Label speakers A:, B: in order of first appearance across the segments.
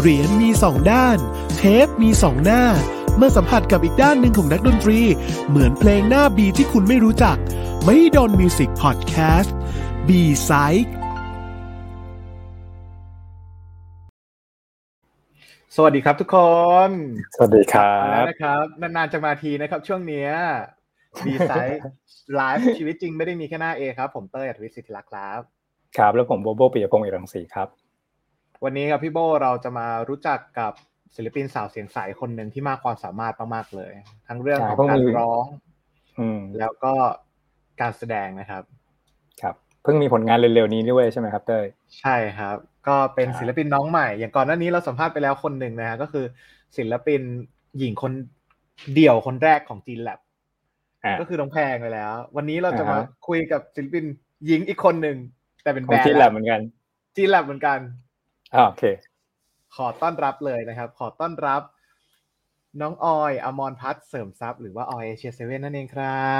A: เหรียญมีสองด้าน เทปมีสองหน้า เมื่อสัมผัสกับอีกด้านหนึ่งของนักดนตรี เหมือนเพลงหน้า B ที่คุณไม่รู้จัก ไม่โดน music podcast B-Side ส
B: วัสดีครับทุกคน
C: สวัสดีครับ
B: มาแล้วนะครับ นานๆจะมาทีนะครับ ช่วงเนี้ย B-Side Live ชีวิตจริงไม่ได้มีแค่หน้า A ครับ ผมเต้ยอัธวิทย์สิทธิลักษณ์ครับ
C: ครับ แล้วผมโบโบปิยพงศ์เอกรังสีครับ
B: วันนี้ครับพี่โบเราจะมารู้จักกับศิลปินสาวเสียงใสคนหนึ่งที่มากความสามารถมากๆเลย ทั้งเรื่องของ
C: ใช่เพราะ
B: การ
C: มี
B: ร้อง
C: อืม
B: แล้วก็การแสดงนะครับ
C: ครับเพิ่งมีผลงานเร็วๆนี้ด้วยใช่ไหมครับเต้ย
B: ใช่ครับ ก็เป็น
C: ครับ
B: ศิลปินน้องใหม่ อย่างก่อนหน้านี้เราสัมภาษณ์ไปแล้วคนหนึ่งนะฮะก็คือศิลปินหญิงคนเดี่ยวคนแรกของจีนแลบ
C: อ่า
B: ก็คือน้องแพงไปแล้ว วันนี้เราจะ
C: อ่า
B: มา
C: ฮะ
B: คุยกับศิลปินหญิงอีกคนหนึ่งแต่เป็น
C: ข
B: แบ
C: อง
B: รนด์
C: จีนแลบเหมือนกัน
B: จีนแลบเหมือนกัน
C: อ่า โอเค
B: ขอต้อนรับเลยนะครับ ขอต้อนรับ น้องออยอมรพัฒน์เสริมทรัพย์หรือว่าออยเอเชียเซเว่นนั่นเองครั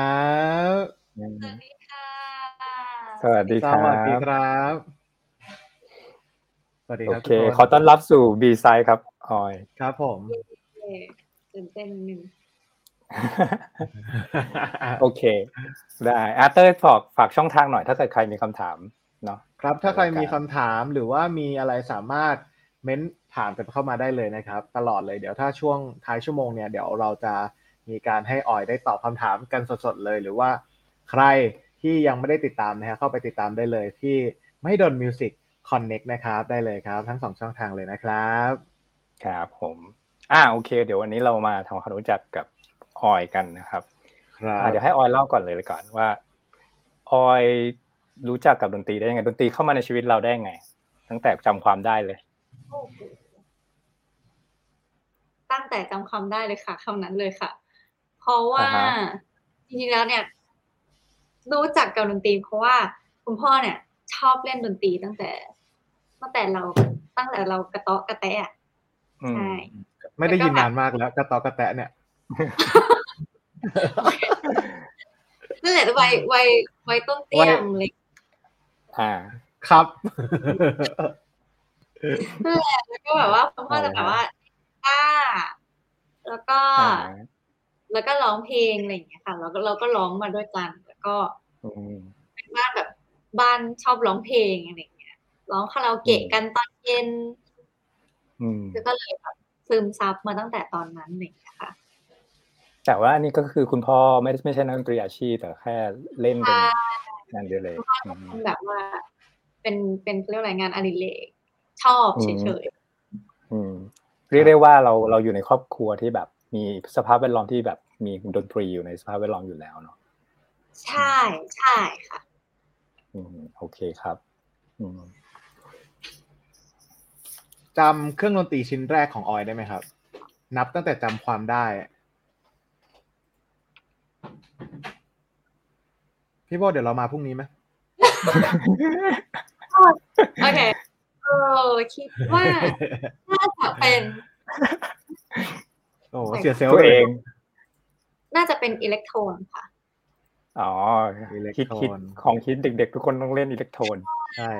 B: บ
D: สวัสดีค่ะ
C: สวัสดี
B: ส
C: ครับ
B: วัสดีครับสวัสดี
C: โอ
B: ครับ
C: เค
B: ทุก
C: ขอต้อนรับสู่บีไซครับออย
B: ครับผม
D: เอ่อตื่นเต้นนิดนึง
C: โอเค ได้อาเต้ยฝากฝากช่องทางหน่อย ถ้าเกิดใครมีคำถามเนาะ
B: ครับ ถ้าใครมีคำถามหรือว่ามีอะไรสามารถเม้นถามกันเข้ามาได้เลยนะครับ ตลอดเลยเดี๋ยวถ้าช่วงท้ายชั่วโมงเนี่ยเดี๋ยวเราจะมีการให้ออยได้ตอบคำถามกันสดๆเลย หรือว่าใครที่ยังไม่ได้ติดตามนะฮะเข้าไปติดตามได้เลยที่ไม่ดนมิวสิกคอนเน็กนะครับ ได้เลยครับ ทั้งสองช่องทางเลยนะครับ
C: ครับผมอ่าโอเค เดี๋ยววันนี้เรามาทำความรู้จักกับออยกันนะครับ
B: ครับ
C: อะเดี๋ยวให้ออยเล่าก่อนเลยเลยก่อนว่าออย รู้จักกับดนตรีได้ยังไงดนตรีเข้ามาในชีวิตเราได้ยังไง ตั้งแต่จำความได้เลย
D: โอ้โหตั้งแต่จำความได้เลยค่ะคำนั้นเลยค่ะ เพราะว่า
C: อ่าฮะ
D: จริงๆแล้วเนี่ย รู้จักกับดนตรีเพราะว่าคุณพ่อเนี่ย ชอบเล่นดนตรีตั้งแต่ตั้งแต่เราตั้งแต่เรากระเตาะกระแตะอะ
C: อืม
D: ใช่
B: ไม่ได้ยินนานมากแล้วกระตอกระแตะเนี่ย
D: นั่นแหละวัยวัยวัยต้นเตี้ยมเลย
C: อ่า
B: ครับ
D: นั่นแหละแล้วก็แบบว่าคุณพ่อจะแบบว่าก้าแล้วก็
C: อ่า
D: แล้วก็ร้องเพลงอะไรอย่างเงี้ยค่ะแล้วก็เราก็ร้องมาด้วยกัน แล้วก็
C: อืม
D: เป็นบ้านแบบบ้านชอบร้องเพลงอะไรอย่างเงี้ยร้องคาราโอเกะ
C: อืม
D: กันตอนเย็น
C: อืม
D: ก็เลยแบบซึมซับมาตั้งแต่ตอนนั้นอะไรอย่างเงี้ยค่ะ
C: แต่ว่านี่ก็คือคุณพ่อไม่ได้ไม่ใช่นักดนตรีอาชีพแต่แค่เล่นเป็น งานเดียวเลยอืม
D: เป็นแบบว่า เป็นเป็นเรียกว่าอะไรงานอดิเรกชอบ
C: อืม
D: เฉย
C: อืมเรียกได้ว่าเราเราอยู่ในครอบครัวที่แบบมีสภาพแวดล้อมที่แบบมีดนตรีอยู่ในสภาพแวดล้อมอยู่แล้วเนาะ
D: ๆใช่ใช่ค่ะ
C: อืมโอเคครับ อืม
B: จำเครื่องดนตรีชิ้นแรกของออยได้ไหมครับ นับตั้งแต่จำความได้ พี่โบเดี๋ยวเรามาพรุ่งนี้ไหม
D: โอเคเออคิดว่าน่าจะเป็น
B: โอ้เสีย self
C: ตัว
B: เอง
C: เลย
D: น่าจะเป็น Electone ค่ะ
C: อ๋อ
B: Electone
C: คิดคิดของคิดเด็ก ๆ ทุกคนต้องเล่น Electone
B: ใช่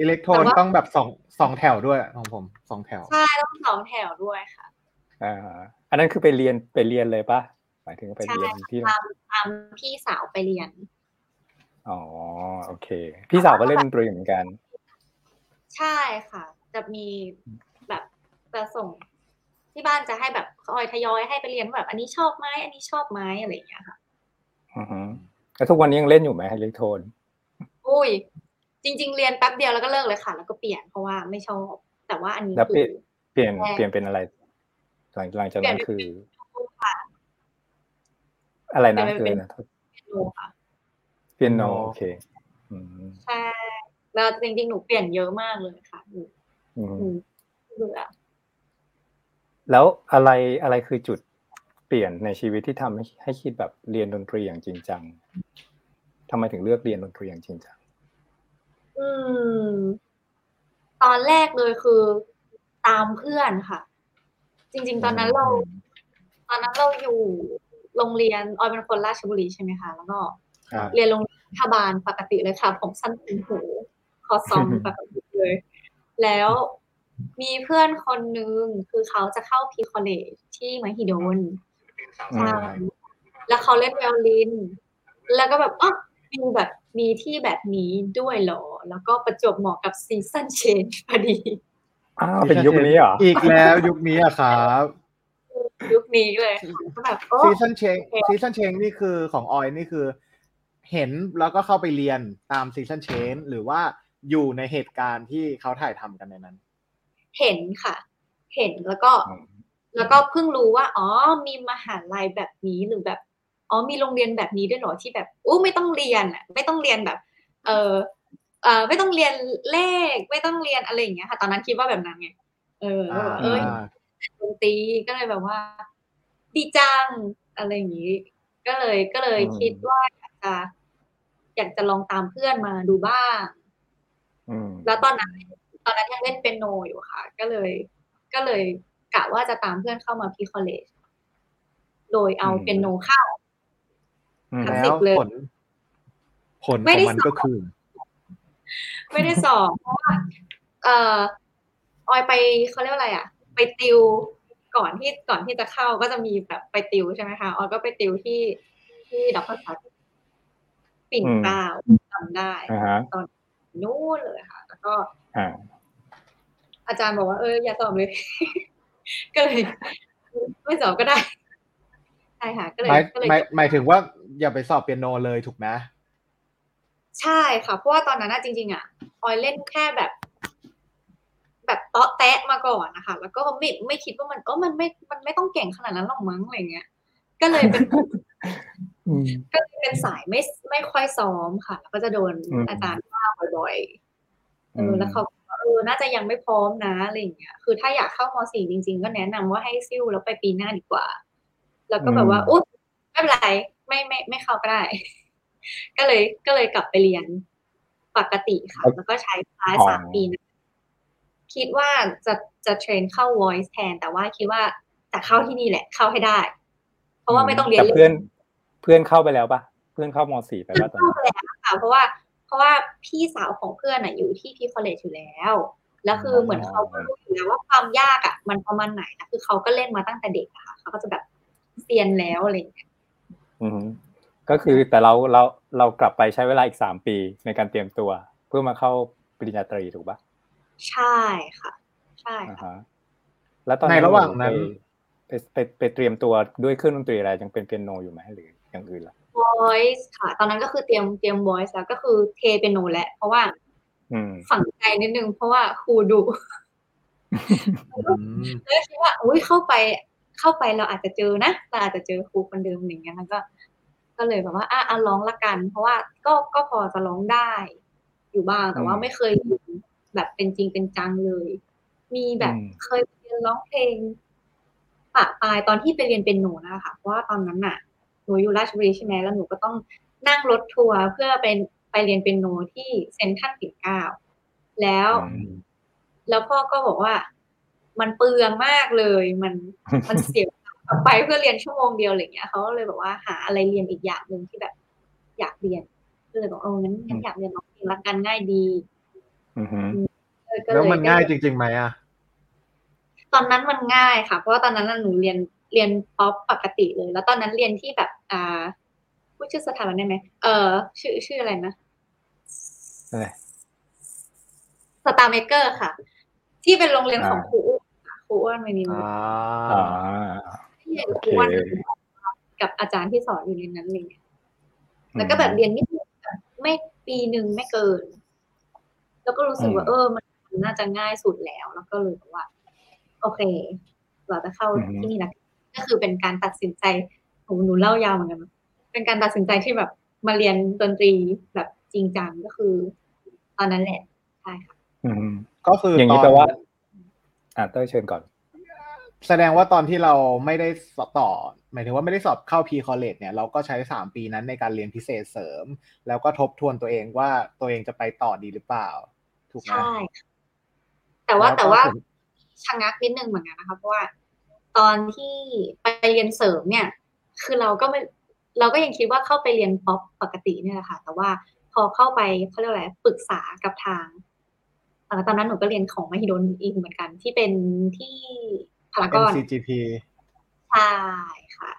B: Electone
D: แต่ว่า
B: ต้องแบบสองสองแถวด้วยของผมสองแถว
D: ใช่ต้องสองแถวด้วยค่ะ
C: อ่าอันนั้นคือไปเรียนไปเรียนเลยปะหมายถึงไปเรียนที่
D: ตามตามพี่สาวไปเรียน
C: อ๋อโอเค พี่สาวก็เล่นดนตรีเหมือนกัน
D: ใช่ค่ะ จะมีแบบจะส่งที่บ้านจะให้แบบคอยทยอยให้ไปเรียนว่าแบบ อันนี้ชอบไหมอันนี้ชอบไหมอะไรอย่างเงี้ยค่ะ
C: อือฮึแล้วทุกวันนี้ยังเล่นอยู่ไหมอิเล็กโทรน
D: อุ้ยจริง ๆ เรียนแป๊บเดียวแล้วก็เลิกเลยค่ะ แล้วก็เปลี่ยนเพราะว่าไม่ชอบ แต่ว่าอันนี้
C: แล้วเป
D: คื
C: ลี่ยน
D: อ
C: เปลี่ยน
D: แรก
C: เปลี่ยนเป็นอะไรหลังหลังจากนั้นคือ
D: ค่ะ
C: อะไรนะ
D: เปลี่
C: คื
D: ย
C: อน
D: เป็น
C: นะ
D: เปียโนค่ะ
C: เปียโน
B: เปียโน
C: โอเคอืม
D: ใช่แล้วจริงๆ หนูเปลี่ยนเยอะมากเลยค่ะหนู
C: อืม
D: หนูเบื่อ
C: แล้วอะไรอะไรคือจุดเปลี่ยนในชีวิตที่ทำให้ให้คิดแบบเรียนดนตรีอย่างจริงจังทำไมถึงเลือกเรียนดนตรีอย่างจริงจัง
D: อืม ตอนแรกเลยคือตามเพื่อนค่ะ จริง ๆ ตอนนั้นเรา ตอนนั้นเราอยู่โรงเรียนออยเป็นคนราชบุรีใช่ไหมคะ แล้วก็
B: ครับ
D: เรียนโรงเรียนรัฐบาลปกติเลยค่ะ ผมสั้นติ่งหูคอซองปกติเลย แล้วมีเพื่อนคนนึงคือเขาจะเข้า Pre-College ที่มหิดลใช่แล้วเขาเล่นไวโอลิน แล้วก็แบบอ๋อมีแบบมีที่แบบนี้ด้วยเหรอ แล้วก็ประจวบเหมาะกับ Seasons Change พอดี
C: อ้าว เป็นยุคนี้เหรอ
B: อีกแล้วยุคนี้อะครับ
D: ยุคนี้เลยค่ะก็แบบโอ้
B: ซีซ Change Seasons Change นี่คือของออยนี่คือ เห็นแล้วก็เข้าไปเรียนตาม Seasons Change หรือว่าอยู่ในเหตุการณ์ที่เขาถ่ายทำกันในนั้น
D: เห็นค่ะ เห็นแล้วก็
C: อืม
D: แล้วก็เพิ่งรู้ว่า อ๋อ มีมหาลัยแบบนี้หรือแบบ อ๋อ มีโรงเรียนแบบนี้ด้วยเหรอที่แบบอู้ไม่ต้องเรียนอะ ไม่ต้องเรียนแบบ เออเออไม่ต้องเรียนเลข ไม่ต้องเรียนอะไรอย่างเงี้ยค่ะ ตอนนั้นคิดว่าแบบนั้นไง เออแล้วแบบเอ้ยดนตรีก็เลยแบบว่า ดีจังอะไรอย่างนี้ ก็เลยก็เลย
C: อืม
D: คิดว่าอยากจะ อยากจะลองตามเพื่อนมาดูบ้าง
C: อืม
D: แล้วตอนนั้น ตอนนั้นยังเล่นเป็นโนอยู่ค่ะ ก็เลย ก็เลยกะว่าจะตามเพื่อนเข้ามาพีคอลเลจโดยเอา
C: อืม
D: เป็นโนเข้า
C: อืม
D: ทั้ง
B: แล้
D: สิ
B: ว
D: บเลย
B: ผลผลข
D: ไม่
B: อง
D: ได้
B: มัน
D: สอบ
B: ก็คือ
D: ไม่ได้สอบเพราะว่าเอ่อออยไปเขาเรียกว่าอะไรอะ ไปติวก่อนที่ก่อนที่จะเข้าก็จะมีแบบไปติวใช่ไหมคะออยก็ไปติวที่ที่ดรพัฒน์ ปิ่นเกล้าจำได้
C: อ่าฮะ
D: นู่นเลยค่ะ แล้วก็
C: อ่า
D: อาจารย์บอกว่าเอออย่าสอบเลย ก็เลยไม่สอบก็ได้ใช่ค่ะก็เลย
B: หมาย
D: ก็เลย
B: หมายหมายถึงว่าอย่าไปสอบเปียโนเลยถูกไหม
D: ใช่ค่ะ เพราะว่าตอนนั้นน่ะจริง ๆ อะออยเล่นแค่แบบ แบบเตาะแตะมาก่อนนะคะ แล้วก็ไม่ไม่คิดว่ามันเออมันไม่มันไม่ต้องเก่งขนาดนั้นหรอกมั้งอะไรเงี้ย ก็เลยเป็น
C: อืม
D: ก็ เลยเป็นสายไม่ไม่ค่อยซ้อมค่ะ แล้วก็จะโดน
C: อืม
D: อาจารย์ว่าบ่อยๆเออแล้วเขาก็เออน่าจะยังไม่พร้อมนะอะไรอย่างเงี้ยคือถ้าอยากเข้ามสี่จริง ๆ ก็แนะนำว่าให้ซิ่วแล้วไปปีหน้าดีกว่า แล้วก็แบบว่าอุ๊ยไม่เป็นไรไม่ไม่ไม่เข้าก็ได้ ก็เลยก็เลยกลับไปเรียนปกติค่ะ แล้วก็ใช้คลาสสามปีนะคิดว่าจะจะเทรนเข้า voice แทน แต่ว่าคิดว่าจะเข้าที่นี่แหละ เข้าให้ได้ เพราะว่าไม่ต้องเรียน
C: แต่เพื่อนเพื่อนเข้าไปแล้วปะเพื่อนเข้ามสี่ไปว่าตอน
D: เข้า
C: นั้น
D: ไปแล้วค่ะเพราะว่า เพราะว่าพี่สาวของเพื่อนอะอยู่ที่พีคอลเลจอยู่แล้วแล้วคือเหมือนเขาก็รู้อยู่แล้วว่าความยากอะ มันประมาณไหนนะคือเขาก็เล่นมาตั้งแต่เด็กอะค่ะเขาก็จะแบบเซียนแล้วอะไรอย่างเงี้ย
C: อืมก็คือแต่เราเราเรากลับไปใช้เวลาอีกสามปีในการเตรียมตัว เพื่อมาเข้าปริญญาตรีถูกปะ
D: ใช่ค่ะ ใช่
C: อ่า
D: ค่ะ
C: ฮะแล้วตอน
B: ในระหว่างนั้น
C: ไปไปไปไปเตรียมตัวด้วยเครื่องดนตรีอะไรยังเป็นเปียโนอยู่ไหมหรือ อย่างอื่นล่ะ
D: voice ค่ะ ตอนนั้นก็คือเตรียมเตรียม voice แล้วก็คือเทเป็นโนแหละ เพราะว่า
C: อืม
D: ฝังใจนิดนึงเพราะว่าครูดุ
B: อืม
D: แล้วคิดว่าอุ้ยเข้าไป เข้าไปเราอาจจะเจอนะเราอาจจะเจอครูคนเดิมอย่างเงี้ยแล้วก็ ก็เลยแบบว่าอะอะร้องละกัน เพราะว่าก็ก็พอจะร้องได้ อยู่บ้างแต่ว่า
C: อืม
D: ไม่เคยเรียนแบบเป็นจริงเป็นจังเลย มีแบบ
C: อืม
D: เคยเรียนร้องเพลงปะปลายตอนที่ไปเรียนเป็นหนูนะคะเพราะว่าตอนนั้นน่ะ หนูอยู่ราชบุรีใช่ไหมแล้วหนูก็ต้องนั่งรถทัวร์เพื่อเป็นไปเรียนเป็นโนที่เซ็นทรัลปิ่นเกล้าแล้ว
C: อืม
D: แล้วพ่อก็บอกว่า มันเปลืองมากเลย มันมันเสียเวลาไปเพื่อเรียนชั่วโมงเดียวอะไรเงี้ยเขาก็เลยบอกว่าหาอะไรเรียนอีกอย่างหนึ่งที่แบบ อยากเรียนก็เลยบอกเอองั้นงั้นอยากเรียนร้องเพลงละกันง่ายดี
C: อืมฮึ
D: เออก็
B: แล้ว
D: เลย
B: มันง่าย
D: ก็
B: จ
D: เลย
B: ริงๆไหมอะ
D: ตอนนั้นมันง่ายค่ะ เพราะว่าตอนนั้นน่ะหนูเรียน เรียนป๊อปปกติเลย แล้วตอนนั้นเรียนที่แบบอ่าพูดชื่อสถาบันได้ไหมเออชื่อชื่ออะไรนะ
C: อะไร
D: Star Maker ค่ะ ที่เป็นโรงเรียนของ
C: อ่า
D: ครูอ้วนค่ะครูอ้วนมณีนุช
B: อ่า
C: อ่า
D: ที่เรียน
C: โอเคค
D: รูอ้วนกับอาจารย์ที่สอนอยู่ในนั้นเลยแล้วก็แบบเรียนนิดนึงแบบไม่ปีหนึ่งไม่เกิน แล้วก็รู้สึกว่า
C: อืม
D: เออ มันน่าจะง่ายสุดแล้ว แล้วก็เลยแบบว่า โอเค เราจะเข้า
C: อืม
D: ที่นี่นะ ก็คือเป็นการตัดสินใจโหหนูเล่ายาวเหมือนกันนะเป็นการตัดสินใจที่แบบมาเรียนดนตรีแบบจริงจังก็คือ ตอนนั้นแหละใช่ค่ะ
C: อืม
B: ก็คือ
C: อย่างนี้
B: ต
C: แปลว่า อ่าเต้ยเชิญก่อน
B: แสดงว่าตอนที่เราไม่ได้สอบต่อ หมายถึงว่าไม่ได้สอบเข้าพีคอลเลจเนี่ยเราก็ใช้สามปีนั้นในการเรียนพิเศษเสริม แล้วก็ทบทวนตัวเองว่าตัวเองจะไปต่อดีหรือเปล่า ถูกไหม
D: ใช่ค่ะแต่ว่า
B: ล้ก็
D: แต่ว่า
B: ผม
D: ชะงักนิดนึงเหมือนกันนะคะเพราะว่า ตอนที่ไปเรียนเสริมเนี่ย คือเราก็ไม่เราก็ยังคิดว่าเข้าไปเรียนป๊อปปกติเนี่ยแหละค่ะ แต่ว่าพอเข้าไปเขาเรียกอะไรปรึกษากับทางเอ่อตอนนั้นหนูก็เรียนของมหิดลอีกเหมือนกัน ที่เป็นที่พารากอน
B: NCGP
D: ใช่ค่ะ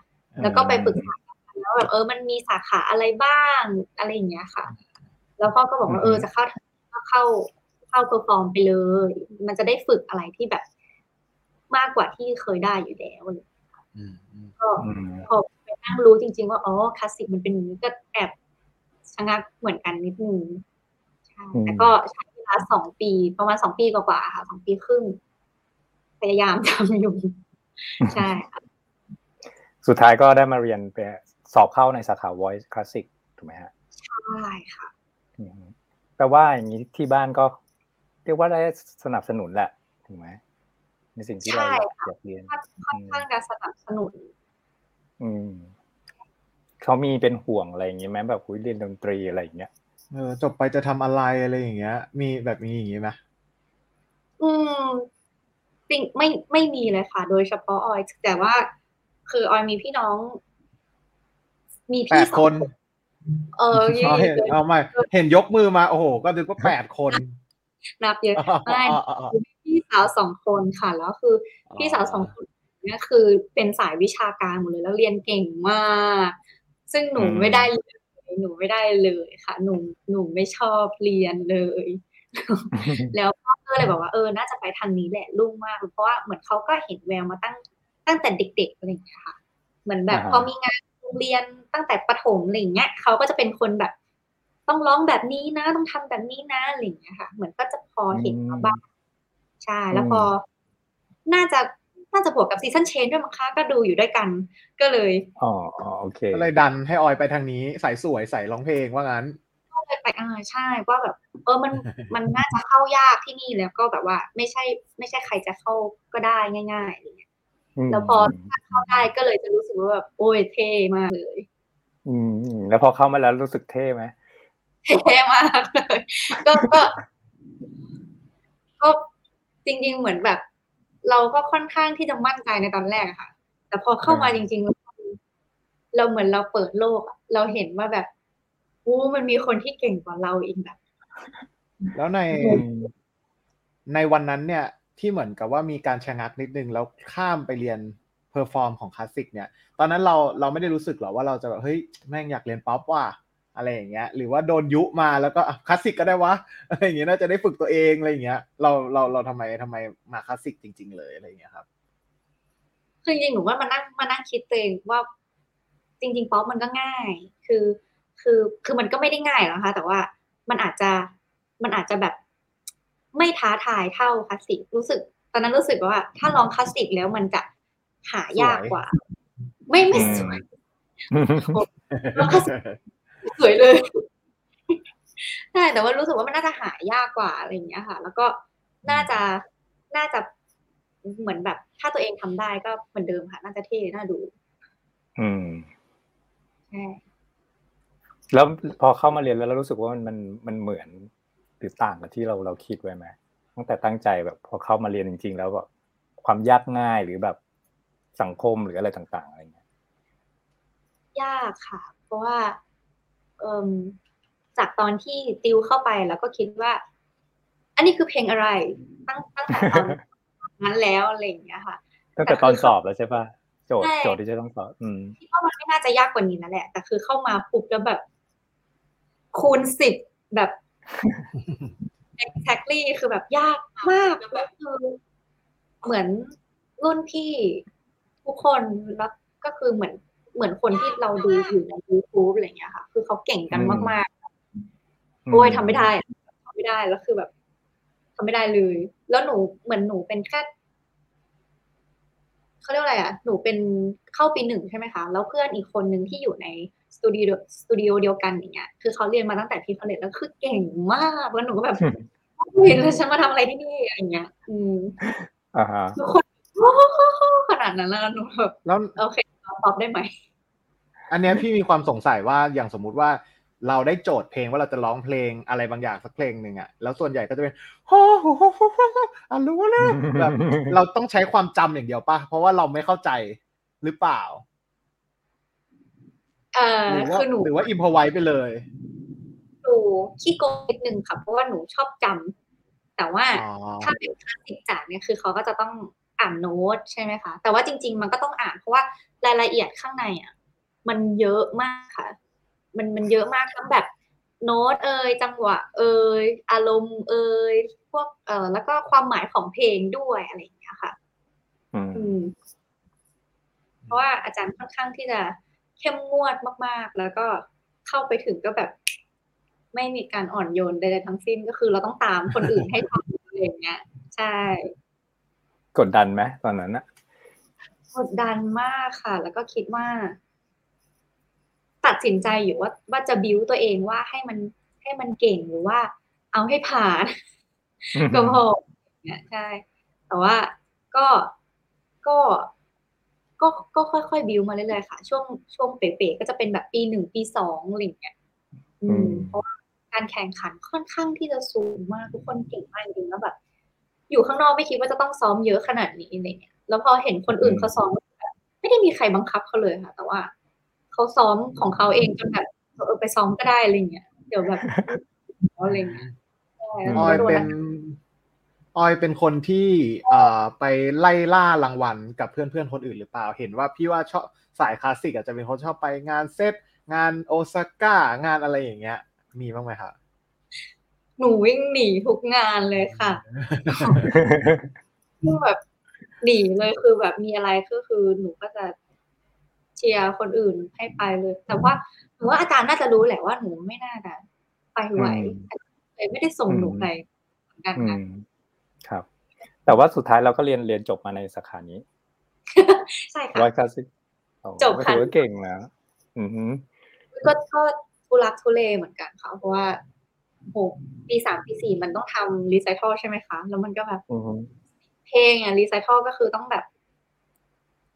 D: แล้วก็ไปปรึกษากันแล้วแบบเออมันมีสาขาอะไรบ้างอะไรอย่างเงี้ยค่ะ แล้วพ่อก็บอกว่าเออจะเข้าก็เข้าเข้า perform ไปเลย มันจะได้ฝึกอะไรที่แบบ มากกว่าที่เคยได้อยู่แล้วอะไรอย่างเงี้ย
B: อืมอืม
D: ก็
C: อืม
D: พอไปนั่งรู้จริง ๆ ว่าอ๋อคลาสสิกมันเป็นอย่างนี้ก็แอบชะงักเหมือนกันนิดนึงใช่
C: อืม
D: แต่ก็ใช้เวลาสองปี ประมาณสองปีกว่าๆค่ะสองปีครึ่งพยายามทำอยู่ใช่ค่ะ
C: สุดท้ายก็ได้มาเรียนไปสอบเข้าในสาขา voice classic ถูกไหมฮะ
D: ใช่ค่ะ
C: อืมแปลว่าอย่างนี้ที่บ้านก็เรียกว่าได้สนับสนุนแหละถูกไหม ในสิ่งที่เรา
D: ใช่
C: อยาก
D: ค่ะ
C: อยากเรียน
D: ค่อนค่อนข้างจะสนับสนุน
C: อืมเขามีเป็นห่วงอะไรอย่างเงี้ยไหมแบบคุยเรียนดนตรีอะไรอย่างเงี้ย
B: เออจบไปจะทำอะไรอะไรอย่างเงี้ย มีแบบมีอย่างงี้ไหม
D: อืมจริงไม่ไม่มีเลยค่ะ โดยเฉพาะออย แต่ว่า คือออยมีพี่น้อง มี
B: แป
D: พี่
B: ด
D: สอ
B: ค
D: ง
B: น
D: เออ
B: เอาเห็นเอาไม่เห็นยกมือมา โอ้โห ก็นึกว่าแปดคน
D: นับเยอะ
B: อ๋อ
D: ไม่
B: อ๋ออ๋ออ๋อ
D: พี่สาวสองคนค่ะ แล้วคือพี่สาวสองคนเนี่ยคือเป็นสายวิชาการหมดเลยแล้วเรียนเก่งมาก ซึ่งหนู
C: อืม
D: ไม่ได้เลยหนูไม่ได้เลยค่ะ หนูหนูไม่ชอบเรียนเลย แล้วพ่อก็เลยบอกว่าเออน่าจะไปทางนี้แหละลุ่งมาก เพราะว่าเหมือนเขาก็เห็นแววมาตั้งตั้งแต่เด็กๆอะไรอย่างเงี้ยค่ะ เหมือนแบบ
C: อ่าฮะ
D: พอมีงานโรงเรียนตั้งแต่ประถมอะไรอย่างเงี้ยเขาก็จะเป็นคนแบบ ต้องร้องแบบนี้นะ ต้องทำแบบนี้นะอะไรอย่างเงี้ยค่ะ เหมือนก็จะพอเห็นมาบ้าง ใช่ แล้วพอ น่าจะน่าจะบวกกับซีซันเชนด้วยมั้งคะก็ดูอยู่ด้วยกัน ก็เลย
C: อ๋ออ๋อโอเค
B: ก็เลยดันให้ออยไปทางนี้ใส่สวยใส่ร้องเพลงว่างั้น
D: ก็เลยไปอ่าใช่ว่าแบบ เออมันมันน่าจะเข้ายากที่นี่แล้วก็แบบว่า ไม่ใช่ ไม่ใช่ใครจะเข้าก็ได้ง่ายๆอะไรเงี้ย
C: ม
D: แล้วพอเข้าได้ก็เลยจะรู้สึกว่าแบบโอ้ยเท่มากเลย
C: อืมอืมแล้วพอเข้ามาแล้วรู้สึกเท่ไหม
D: เท่มากเลยก็ก็ก็ จริง ๆ เหมือนแบบ เราก็ค่อนข้างที่จะมั่นใจในตอนแรกอะค่ะ แต่พอเข้ามาจริงๆแล้วเราเหมือนเราเปิดโลกอะเราเห็นว่าแบบอู้มันมีคนที่เก่งกว่าเราอีกแบบ
B: แล้วใน
C: อืม
B: ในวันนั้นเนี่ย ที่เหมือนกับว่ามีการชะงักนิดนึงแล้วข้ามไปเรียน perform ของคลาสสิกเนี่ย ตอนนั้นเราเราไม่ได้รู้สึกหรอว่าเราจะแบบเฮ้ยแม่งอยากเรียนป๊อปว่ะ อะไรอย่างเงี้ย หรือว่าโดนยุมาแล้วก็อะคลาสสิกก็ได้วะอะไรอย่างเงี้ยน่าจะได้ฝึกตัวเองอะไรอย่างเงี้ย เราเราเราทำไมทำไมมาคลาสสิกจริง ๆ เลยอะไรอย่างเงี้ยครับ
D: คือจริงๆหนูว่ามานั่งมานั่งคิดตัวเองว่าจริง ๆ ป๊อปมันก็ง่าย คือคือคือมันก็ไม่ได้ง่ายหรอกนะคะแต่ว่ามันอาจจะมันอาจจะแบบไม่ท้าทายเท่าคลาสสิกรู้สึก ตอนนั้นรู้สึกว่า ถ้าลองคลาสสิกแล้วมันจะหายากกว่า ไม่ไม่สวยลองคลา สสิกสวยเลยใช่แต่ว่ารู้สึกว่ามันน่าจะหายากกว่าอะไรอย่างเงี้ยค่ะ แล้วก็น่าจะน่าจะเหมือนแบบ ถ้าตัวเองทำได้ก็เหมือนเดิมค่ะ น่าจะเท่น่าดู
C: อืม
D: ใช่
C: แล้วพอเข้ามาเรียนแล้วเรารู้สึกว่ามันมันมันเหมือนหรือต่างกับที่เราเราคิดไว้ไหมตั้งแต่ตั้งใจแบบ พอเข้ามาเรียนจริง ๆ แล้วแบบความยากง่ายหรือแบบสังคมหรืออะไรต่าง ๆ อะไรเงี้ย
D: ยากค่ะ เพราะว่าเอ่ม จากตอนที่ติวเข้าไปแล้วก็คิดว่า อันนี้คือเพลงอะไร ตั้งตั้งแต่ตอนนั้นแล้วอะไรอย่างเงี้ยค่ะ
C: ตั้งแต่ตอนสอบแล้วใช่ปะโจทย์
D: ใช่
C: โจทย์ที่จะต้องสอบอืม
D: คิดว่ามันไม่น่าจะยากกว่านี้นั่นแหละ แต่คือเข้ามาปุ๊บแล้วแบบ คูณสิบแบบ exactly คือแบบยากมากแล้วคือเหมือนรุ่นพี่ทุกคนแล้วก็คือเหมือน เหมือนคนที่เราดูอยู่ใน YouTube อะไรอย่างเงี้ยค่ะ คือเขาเก่งกัน
C: อืม
D: มากๆโอ้ยทำไม่ได้ทำไม่ได้แล้วคือแบบทำไม่ได้เลย แล้วหนูเหมือนหนูเป็นแค่เขาเรียกว่าอะไรอะ หนูเป็นเข้าปีหนึ่งใช่ไหมคะ แล้วเพื่อนอีกคนหนึ่งที่อยู่ในสตูดิโอสตูดิโอเดียวกันอย่างเงี้ย คือเขาเรียนมาตั้งแต่ pre-college แล้วคือเก่งมาก แล้วหนูก็แบบอุ้ยแล้วฉันมาทำอะไรที่นี่อะไรอย่างเงี้ย อืม
C: อ่าฮะ
D: ทุกคนโอ้โหขนาดนั้นแล้วหนูแบบ
B: แล้ว
D: โอเคเราตอบได้ไหม
B: อันเนี้ยพี่มีความสงสัยว่าอย่างสมมุติว่าเราได้โจทย์เพลงว่าเราจะร้องเพลงอะไรบางอย่างสักเพลงหนึ่งอะแล้วส่วนใหญ่ก็จะเป็นโอ้โหโหโหโหโหอะรู้แล้วแบบเราต้องใช้ความจำอย่างเดียวป่ะเพราะว่าเราไม่เข้าใจหรือเปล่า
D: เออ
B: หรือว่า
D: คือหนู
B: หรือว่าอิมพอไว้ไปเลย
D: หนูขี้โกงนิดนึงค่ะเพราะว่าหนูชอบจำแต่ว่าถ้าเป็นคลาสสิกจ๋าเนี่ยคือเขาก็จะต้องอ่านโน้ตใช่ไหมคะแต่ว่าจริง ๆ มันก็ต้องอ่านเพราะว่ารายละเอียดข้างในอะ มันเยอะมากค่ะ มันมันเยอะมากทั้งแบบโน้ตเอ่ยจังหวะ เอ่ยอารมณ์เอ่ยพวกเอ่อแล้วก็ความหมายของเพลงด้วยอะไรอย่างเงี้ยค่ะ
C: อืม
D: อืม เพราะว่าอาจารย์ค่อนข้างที่จะเข้มงวดมากๆ แล้วก็เข้าไปถึงก็แบบ ไม่มีการอ่อนโยนใดๆทั้งสิ้นก็คือเราต้องตามคนอื่นให้ทำอะไรอย่างเงี้ย ใช่
C: กดดันไหมตอนนั้นอะ
D: กดดันมากค่ะ แล้วก็คิดว่า ตัดสินใจอยู่ว่าว่าจะบิวตัวเองว่าให้มันให้มันเก่งหรือว่า เอาให้ผ่านก็พอเนี่ยใช่ แต่ว่าก็ก็ก็ก็ค่อยๆบิวมาเรื่อยๆค่ะ ช่วงช่วงเป๋ๆก็จะเป็นแบบปีหนึ่งปีสองอะไรอย่างเงี้ยอื
C: อื
D: ม
C: ม
D: เพราะว่าการแข่งขันค่อนข้างที่จะสูงมากทุกคนเก่งมากจริงๆแล้วแบบ อยู่ข้างนอกไม่คิดว่าจะต้องซ้อมเยอะขนาดนี้อะไรเงี้ยแล้วพอเห็นคนอื่นเขาซ้อมแบบไม่ได้มีใครบังคับเขาเลยค่ะ แต่ว่า เขาซ้อมของเขาเองจนแบบเออไปซ้อมก็ได้อะไรเงี้ยเดี๋ยวแบบอะไรเงี้ยใช่แล้ว
B: อ
D: ก็
B: อย
D: โดน
B: เป็นออยเป็นคนที่เอ่อไปไล่ล่ารางวัลกับเพื่อนเพื่อนๆคนอื่นหรือเปล่า เห็นว่าพี่ว่าชอบสายคลาสสิกอาจจะเป็นคนชอบไปงานเซตงานโอซาก้างานอะไรอย่างเงี้ย มีบ้างไหมครับ
D: หนูวิ่งหนีทุกงานเลยค่ะคือแบบหนีเลยคือแบบมีอะไรก็คือหนูก็จะ เชียร์คนอื่นให้ไปเลย แต่ว่าหนูว่าอาจารย์น่าจะรู้แหละว่าหนูไม่น่าจะไปไหว
C: อืม
D: เลยไม่ได้ส่งหนู
C: อืม
D: ไปเหมือนกัน
C: อื
D: ค่ะ
C: มครับ แต่ว่าสุดท้ายเราก็เรียนเรียนจบมาในสาขานี้
D: ใช่ค่ะ
C: วัดคลาสสิกโอ้
D: จบ
C: ก็
D: ค่ะ
C: ถือว่าเก่งนะอือหือ
D: ก็ก็ทุลักทุเลเหมือนกันค่ะเพราะว่าโหปีสามปีสี่มันต้องทำ recital ใช่ไหมคะ แล้วมันก็แบบ
C: อือหือ
D: เพลงอะ recital ก็คือต้องแบบ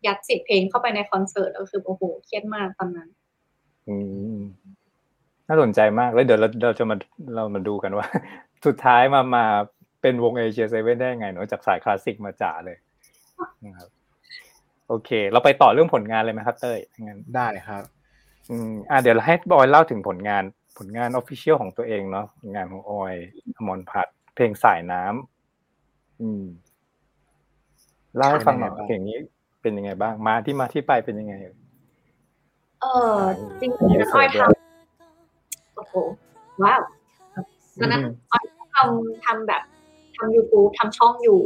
D: ยัดสิบเพลงเข้าไปในคอนเสิร์ตก็คือโอ้โหเครียดมากตอนนั้น
C: อืมน่าสนใจมากแล้วเดี๋ยวเราเราจะมาเรามาดูกันว่า สุดท้ายมามาเป็นวง ASIA7 ได้ไงเนอะจากสายคลาสสิกมาจ๋าเลยนะครับโอเค เราไปต่อเรื่องผลงานเลยไหมครับเต้ยงั้น
B: ได้ครับ
C: อืมอ่าเดี๋ยวให้บอยเล่าถึงผลงานผลงานออฟฟิเชียลของตัวเองเนาะผลงานของออยอมรพัฒน์เพลงสายน้ำอืมเล่าให้ฟังหน่อย
B: เป็นยังไงบ้าง
C: เพลงนี้ เป็นยังไงบ้าง มาที่มาที่ไปเป็นยังไง
D: เออจริง
C: มี
D: ๆ
C: ใน
D: นั้น
C: ส่
D: อ้
C: ว
D: อนย
C: ด้วย
D: ทำโอ้โหว้าวตอนนั้น
C: อืม
D: อ้อยทำทำแบบทำ YouTube ทำช่องอยู่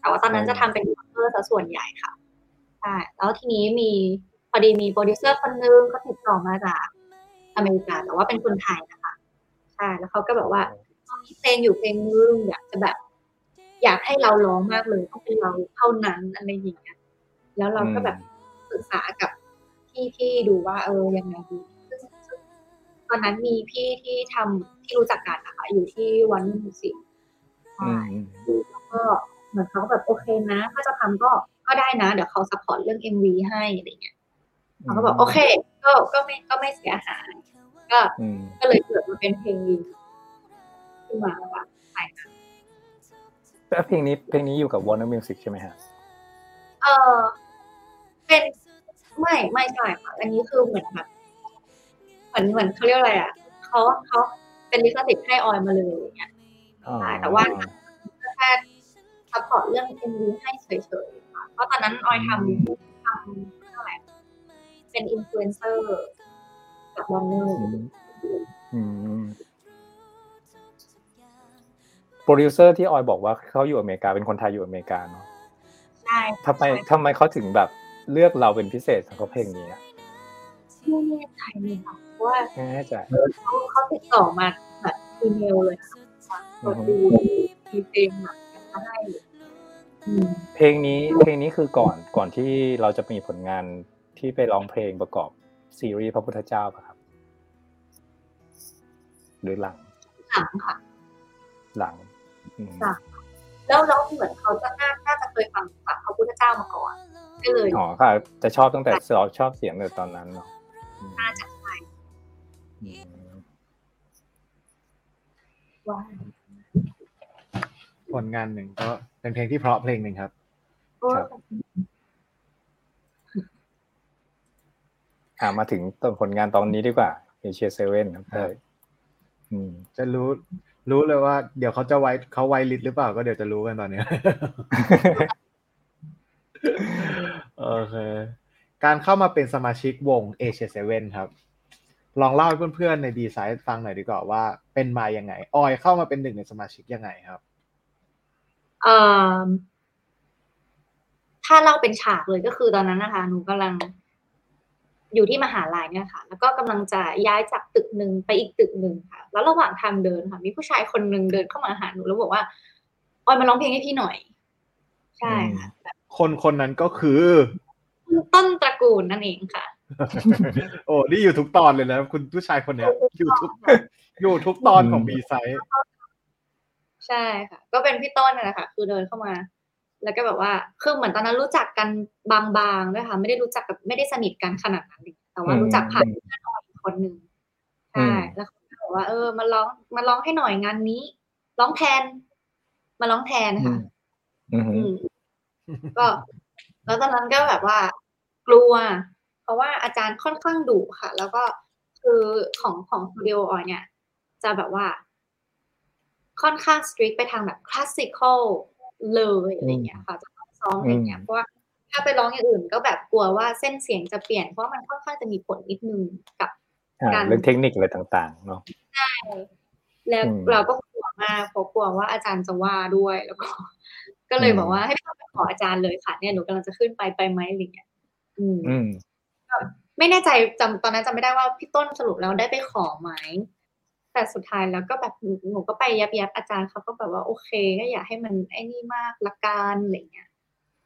D: แต่ว่าตอนนั้น
C: อืม
D: จะทำเป็นยูทูบเบอร์ซะส่วนใหญ่ค่ะใช่แล้วทีนี้มีพอดีมีโปรดิวเซอร์คนนึงก็ติดต่อมาจากอเมริกาแต่ว่าเป็นคนไทยนะคะใช่แล้วเขาก็แบบว่ามีเพลงอยู่เพลงนึงอยากจะแบบ อยากให้เราร้องมากเลยต้องเป็นเราเท่านั้นอะไรอย่างเงี้ย แล้วเราก็แบบปรึกษากับพี่ที่ดูว่า เออยังไงดีซึ่งซึ่งตอนนั้นมีพี่ที่ทำที่รู้จักกันนะคะอยู่ที่ Warner Music
C: อืมอืม
D: แล้วก็เหมือนเขาก็แบบโอเคนะ ถ้าจะทำก็ก็ได้นะ เดี๋ยวเขา support เรื่อง MV ให้อะไรเงี้ยเขาก็บอกโอเค ก็ก็ไม่ก็ไม่เสียหายก็
C: อืม
D: ก็เลยเกิดมาเป็นเพลงนี้ขึ้นมาค่ะใช่ค่ะ
C: แล้วเพลงนี้เพลงนี้อยู่กับ Warner Music ใช่ไหมฮะ
D: เออเป็นไม่ไม่ใช่ค่ะอันนี้คือเหมือนแบบเหมือนเหมือนเขาเรียกอะไรอะเขาเขาเป็นลิขสิทธิ์ให้ออยมาเลยอย่างเงี้ย
C: อ๋อ
D: ใช่แต่ว่าแค่ support เรื่อง MV ให้เฉยๆค่ะเพราะตอนนั้นออยทำทำเท่าไหร่เป็นอินฟลูเอนเซอร์กับวอร์เนอร์
C: อืมอืมโปรดิวเซอร์ที่ออยบอกว่าเขาอยู่อเมริกาเป็นคนไทยอยู่อเมริกาเนาะ
D: ใช่
C: ทำไมทำไมเขาถึงแบบเลือกเราเป็นพิเศษสำหรับเพลงนี้อะ
D: ไม่แน่ใจเลยค่ะเพราะว่า
C: ไม่แน่ใจ
D: เขาเขาติดต่อมาแบบอีเมลเลยค่ะกดดูมีเพลงแบบมาให้อืม
C: เพลงนี้เพลงนี้คือก่อนก่อนที่เราจะมีผลงานที่ไปร้องเพลงประกอบซีรีส์พระพุทธเจ้าป่ะครับ หรือหลัง
D: หลังค่ะ
C: หลังอืม
D: หลัง แล้วแล้วเหมือนเขาจะน่าน่าจะเคยฟังจากพระพุทธเจ้ามาก่อนก็เลย
C: อ๋อค่ะ จะชอบตั้งแต่ชอบชอบเสียงในตอนนั้นเนาะอืม
D: น่าจะใช่
C: อืม
D: ว่า
B: ผลงานหนึ่งก็เป็นเพลงที่เพราะเพลงหนึ่งครับ
C: ครับอ่ามาถึงต้นผลงานตอนนี้ดีกว่าเอเชียเซเว่นครับเต้ยอืม
B: จะรู้ รู้เลยว่าเดี๋ยวเขาจะไว้เขาไวลิสหรือเปล่าก็เดี๋ยวจะรู้กันตอนเนี้ยโอเค การเข้ามาเป็นสมาชิกวง a อ7ครับ ลองเล่าให้เพื่อนๆในดีไซน์ฟังหน่อยดีกว่าว่าเป็นมายังไง ออยเข้ามาเป็นหนึ่งในสมาชิกยังไงครับ
D: เอ่อถ้าเล่าเป็นฉากเลยก็คือตอนนั้นนะคะหนูกำลัง อยู่ที่มหาลัยเนี่ยค่ะ แล้วก็กำลังจะย้ายจากตึกหนึ่งไปอีกตึกหนึ่งค่ะ แล้วระหว่างทางเดินค่ะ มีผู้ชายคนหนึ่งเดินเข้ามาหาหนูแล้วบอกว่าออยมาร้องเพลงให้พี่หน่อย ใช่ค่ะแบบ
B: คนคนนั้นก็คือ
D: คุณต้นตระกูลนั่นเองค่ะ
B: โอ้นี่อยู่ทุกตอนเลยนะคุณผู้ชายคนเนี้ยอยู่ทุกอยู่ทุกตอนของบีไซด์
D: ใช่ค่ะ ก็เป็นพี่ต้นนั่นแหละค่ะ คือเดินเข้ามา แล้วก็แบบว่าคือเหมือนตอนนั้นรู้จักกันบางๆด้วยค่ะ ไม่ได้รู้จักกับไม่ได้สนิทกันขนาดนั้นแต่ว่ารู้จักผ่านเพื่อนออยอีกคนหนึ่งใช่แล้วเขาก็บอกว่า เออมาร้องมาร้องให้หน่อยงานนี้ ร้องแทน มาร้องแทนค่ะ
C: อืม
D: อืมก็ แล้วตอนนั้นก็แบบว่า กลัว เพราะว่าอาจารย์ค่อนข้างดุค่ะ แล้วก็คือของของสตูดิโอออยเนี่ย จะแบบว่า ค่อนข้าง straight ไปทางแบบ classical เลยอะไรเงี้ยค่ะจะต้องซ้อมอะไรเงี้ยเพราะว่าถ้าไปร้องอย่างอื่นก็แบบกลัวว่าเส้นเสียงจะเปลี่ยนเพราะมันค่อนข้างจะมีผลนิดนึงกับ
C: อ่า
D: การ
C: เรื่องเทคนิคอะไรต่าง ๆ เนาะ
D: แล้ว
C: อืม
D: เราก็กลัวมากเพราะกลัวว่าอาจารย์จะว่าด้วยแล้วก็ ก็เลย
C: อืม
D: บอกว่าให้พี่ต้องไปขออาจารย์เลยค่ะเนี่ยหนูกำลังจะขึ้นไปไปไหมอะไรเงี้ยอืม
C: อืม
D: ไม่แน่ใจจำตอนนั้นจำไม่ได้ว่าพี่ต้นสรุปแล้วได้ไปขอไหม แต่สุดท้ายแล้วก็แบบหนูหนูก็ไปยับยับอาจารย์เขาก็แบบว่าโอเค ก็อย่าให้มันไอ้นี่มากละกันอะไรเงี้ย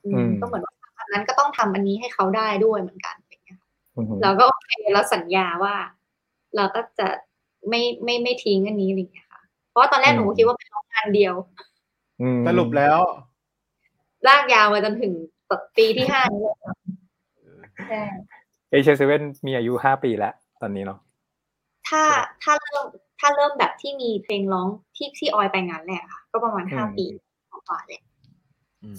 D: อืม
C: อืม
D: ก็เหมือนว่าอันนั้นก็ต้องทำอันนี้ให้เขาได้ด้วยเหมือนกันอะไรเงี้ย
C: อืม
D: เราก็โอเคเราสัญญาว่า เราก็จะไม่ไม่ไม่ทิ้งอันนี้อะไรอย่างเงี้ยค่ะ เพราะว่าตอนแรกหนูก็คิดว่าเป็นร้องงานเดียว
C: อืม
B: สรุปแล้ว
D: ลากยาวมาจนถึงปีที่ห้านี้เลยใช่
C: ASIA7 มีอายุห้าปีแล้วตอนนี้เนาะ
D: ถ้าถ้าเริ่ม ถ้าเริ่มแบบที่มีเพลงร้องที่ที่ออยไปงานแรกค่ะ ก็ประมาณห้าปีกว่าๆเลย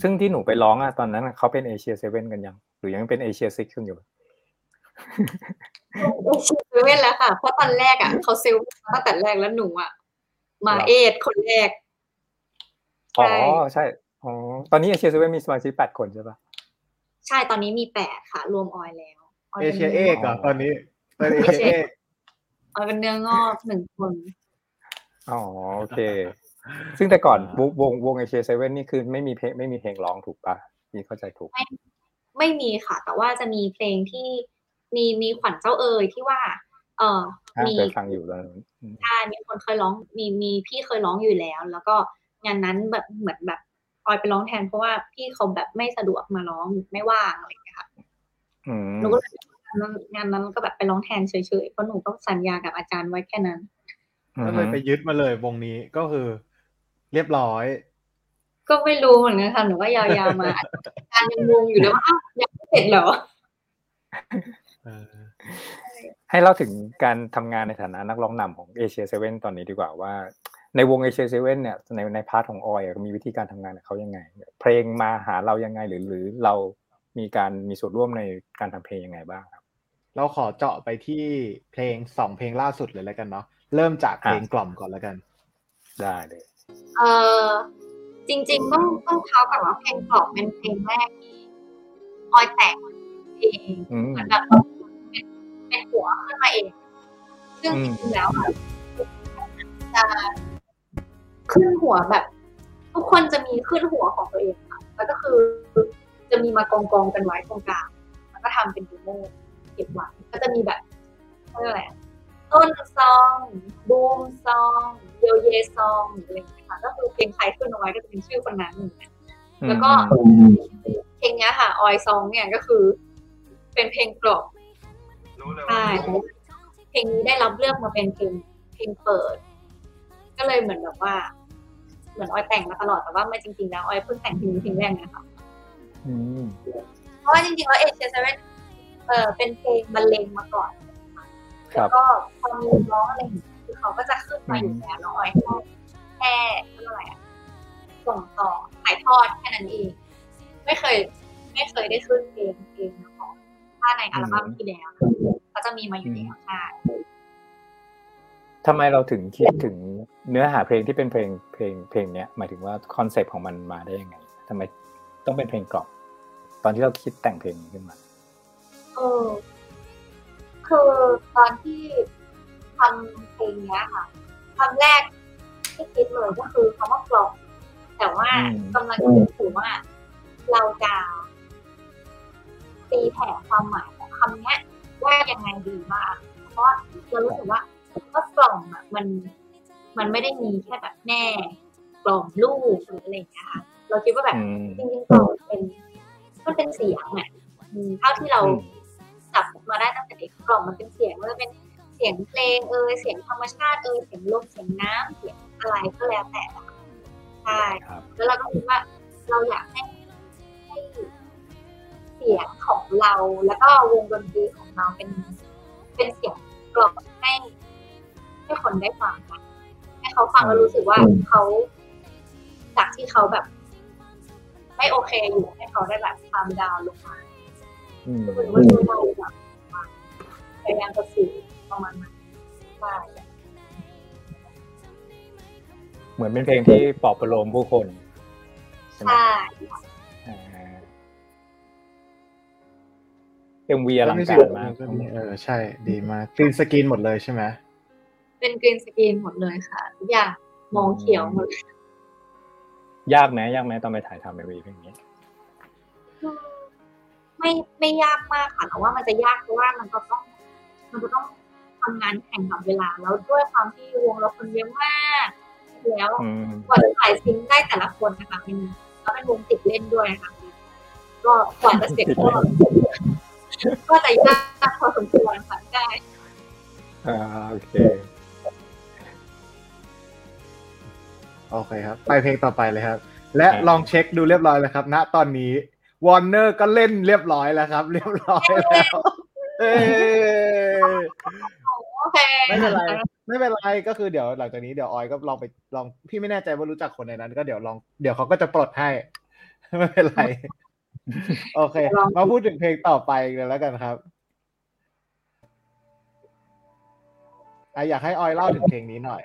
C: ซึ่งที่หนูไปร้องอะตอนนั้นอะเขาเป็น ASIA7 กันยัง หรือยังเป็น ASIA6 อยู่
D: เซเว่นแล้วค่ะ เพราะตอนแรกอะเขาเซลล์มาตั้งแต่แรกแล้วหนูอะ มา
C: เหรอ
D: เอทคนแรก
C: อ๋อ
D: ใช่
C: ใช่ อ๋อ ตอนนี้เอเชียเซเว่นมีสมาชิกแปดคนใช่ปะ
D: ใช่ตอนนี้มีแปดค่ะ รวมออยแล้วออย
B: เอ
D: ป็น
B: เชียเอกเหรอตอนนี้เป็นเอเชียเอก
D: ออยเป็นเนื้องอกหนึ่งคน
C: อ๋อโอเค ซึ่งแต่ก่อนวงวงวงเอเชียเซเว่นนี่คือไม่มีเพลงไม่มีเพลงร้องถูกปะนี่เข้าใจถูก
D: ไม่มีค่ะ แต่ว่าจะมีเพลงที่มีมีขวัญเจ้าเอ๋ยที่ว่า เออ
C: อะ
D: มี
C: เคยฟังอยู่ตอนนั้นอืม
D: ใช่มีคนเคยร้องมีมีพี่เคยร้องอยู่แล้ว แล้วก็งานนั้นแบบเหมือนแบบออยไปร้องแทนเพราะว่าพี่เขาแบบไม่สะดวกมาร้องไม่ว่างอะไรอย่างเงี้ยค่ะ
C: อืม
D: หนูก็เลย งานนั้นงานนั้นก็แบบไปร้องแทนเฉยๆเพราะหนูก็สัญญากับอาจารย์ไว้แค่นั้น
B: ก็เลยไปยึดมาเลยวงนี้ก็คือ เรียบร้อย
D: ก็ไม่รู้เหมือนกันค่ะหนูก็ยาวๆมาอาจารย์ยังงงอยู่เลยว่าอ้าวยังไม่เสร็จเหรอ
B: เออ
C: ให้เล่าถึงการทำงานในฐานะนักร้องนำของ ASIA7 ตอนนี้ดีกว่าว่า ในวง ASIA7 เนี่ยในใน part ของออยอะมีวิธีการทำงานกับเขายังไง เพลงมาหาเรายังไงหรือหรือเรามีการมีส่วนร่วมในการทำเพลงยังไงบ้างครับ
B: เราขอเจาะไปที่เพลงสองเพลงล่าสุดเลยแล้วกันเนาะเริ่มจากเพลงกล่อมก่อนแล้วกัน
C: ได้เลย
D: เออจริง ๆ ต้องต้องเท้ากับว่าเพลงกรอบเป็นเพลงแรกที่ออยแต่งเอง
C: อืม
D: เหมือนแบบเป็นเป็นหัวขึ้นมาเอง ซึ่ง
C: อื
D: จ
C: ม
D: ริงๆแล้วอะจะขึ้นหัวแบบ ทุกคนจะมีขึ้นหัวของตัวเองค่ะแล้วก็คือจะมีมากองกองๆกันไว้ตรงกลางแล้วก็ทำเป็นดีโม เก็บไว้ก็จะมีแบบเขาเรียกอะไรอะต้นซองบูมซองโยเยซองอะไรอย่างเงี้ยค่ะก็คือเพลงใครขึ้นเอาไว้ก็จะเป็นชื่อคนนั้นอย่างเงี้ยแล้วก็เพลงเนี้ยค่ะออยซองเนี่ยก็คือ เป็นเพลงกรอบใช่เพลงนี้ได้รับเลือกมาเป็นเพลงเพลงเปิด ก็เลยเหมือนแบบว่า เหมือนออยแต่งมาตลอดแต่ว่าไม่จริงๆแล้วออยเพิ่งแต่งเพลงนี้เพลงแรกนะคะ
C: อืม
D: เพราะว่าจริงๆแล้วเอเชียเซเว่น เออเป็นเพลงบรรเลงมาก่อน
C: ครั
D: แล้
C: บ
D: วก็พอมีร้องอะไรอย่างเงี้ยคือเขาก็จะขึ้นมาอยู่แล้วแล้วออยแค่แค่เท่าไหร่อะส่งต่อถ่ายทอดแค่นั้นเองไม่เคย ไม่เคยได้ขึ้นเพลงเพลงมาก่อนถ้าในอัลบั้มที่แล้วเขาจะมีมาอยู่แล้วใช่
C: ทำไมเราถึงคิดถึงเนื้อหาเพลงที่เป็นเพลงเพลงเพลงเนี้ยหมายถึงว่า concept ของมันมาได้ยังไงทำไมต้องเป็นเพลงกล่อมตอนที่เราคิดแต่งเพลงนี้ขึ้นมา
D: เออ คือตอนที่ทำเพลงเนี้ยค่ะคำแรกที่คิดเลยก็คือคำว่ากล่อมแต่ว่า
C: อืม
D: กำลังคิดอยู่ว่าเราจะตีแผ่ความหมายของคำเนี้ยว่ายังไงดีบ้างเพราะว่าเรารู้สึกว่าว่ากล่อมอะมัน มันไม่ได้มีแค่แบบแม่กล่อมลูกหรืออะไรอย่างเงี้ยค่ะเราคิดว่าแบบ
C: อืม
D: จริงๆกล่อมเป็นมันเป็นเสียงอะอืมเท่าที่เรา
C: อืม
D: จับมา ได้ตั้งแต่เด็กกล่อมมันเป็นเสียงมันจะเป็นเสียงเพลงเอยเสียงธรรมชาติเอยเสียงลมเสียงน้ำเสียงอะไรก็แล้วแต่อะใช่
C: ครับ
D: แล้วเราก็คิดว่าเราอยากให้ให้เสียงของเราแล้วก็วงดนตรีของเราเป็น เป็นเสียงกล่อมให้ให้คนได้ฟังนะให้เขาฟังแล้วรู้สึกว่าเขาจากที่เขาแบบ ไม่โอเคอยู่ให้เขาได้แบบทำดาวลงมา
C: อืม
D: คือว่าช่วยได้แบบ พยายามจะสื่อประมาณนั้นใช่
C: เหมือนเป็นเพลงที่ปลอบประโลมผู้คนใช่ไหม
D: ใช่
C: MV อลังการมาก
B: เออใช่ดีมาก green screen หมดเลยใช่ไหม
D: เป็น green screen หมดเลยค่ะทุกอย่างมองเขียวหมดเลย
C: ยากไหมยากไหมตอนไปถ่ายทำ MV เพลงนี้
D: ไม่ไม่ยากมากค่ะแต่ว่ามันจะยากเพราะว่ามันก็ต้อง มันจะต้องทำงานแข่งกับเวลา แล้วด้วยความที่วงเราคนเยอะมาก แล้ว
C: อืม
D: กว่าจะถ่าย sync ได้แต่ละคนนะคะเป็นแล้วเป็นวงติดเล่นด้วยนะคะก็กว่าจะเสร็จก็ก็จะยากพอสมควรค่ะได้
C: อ่าโอเค
B: โอเคครับ ไปเพลงต่อไปเลยครับ และลองเช็คดูเรียบร้อยแล้วครับ ณตอนนี้วอร์เนอร์ก็เล่นเรียบร้อยแล้วครับ เรียบร้อยแล้ว เอ้ย
D: โอเค
B: ไม่เป็นไรไม่เป็นไรก็คือเดี๋ยวหลังจากนี้เดี๋ยวออยก็ลองไปลองพี่ไม่แน่ใจว่ารู้จักคนในนั้น ก็เดี๋ยวลองเดี๋ยวเขาก็จะปลดให้ไม่เป็นไร โอเค มาพูดถึงเพลงต่อไปเลยแล้วกันครับอะอยากให้ออยเล่าถึงเพลงนี้หน่อย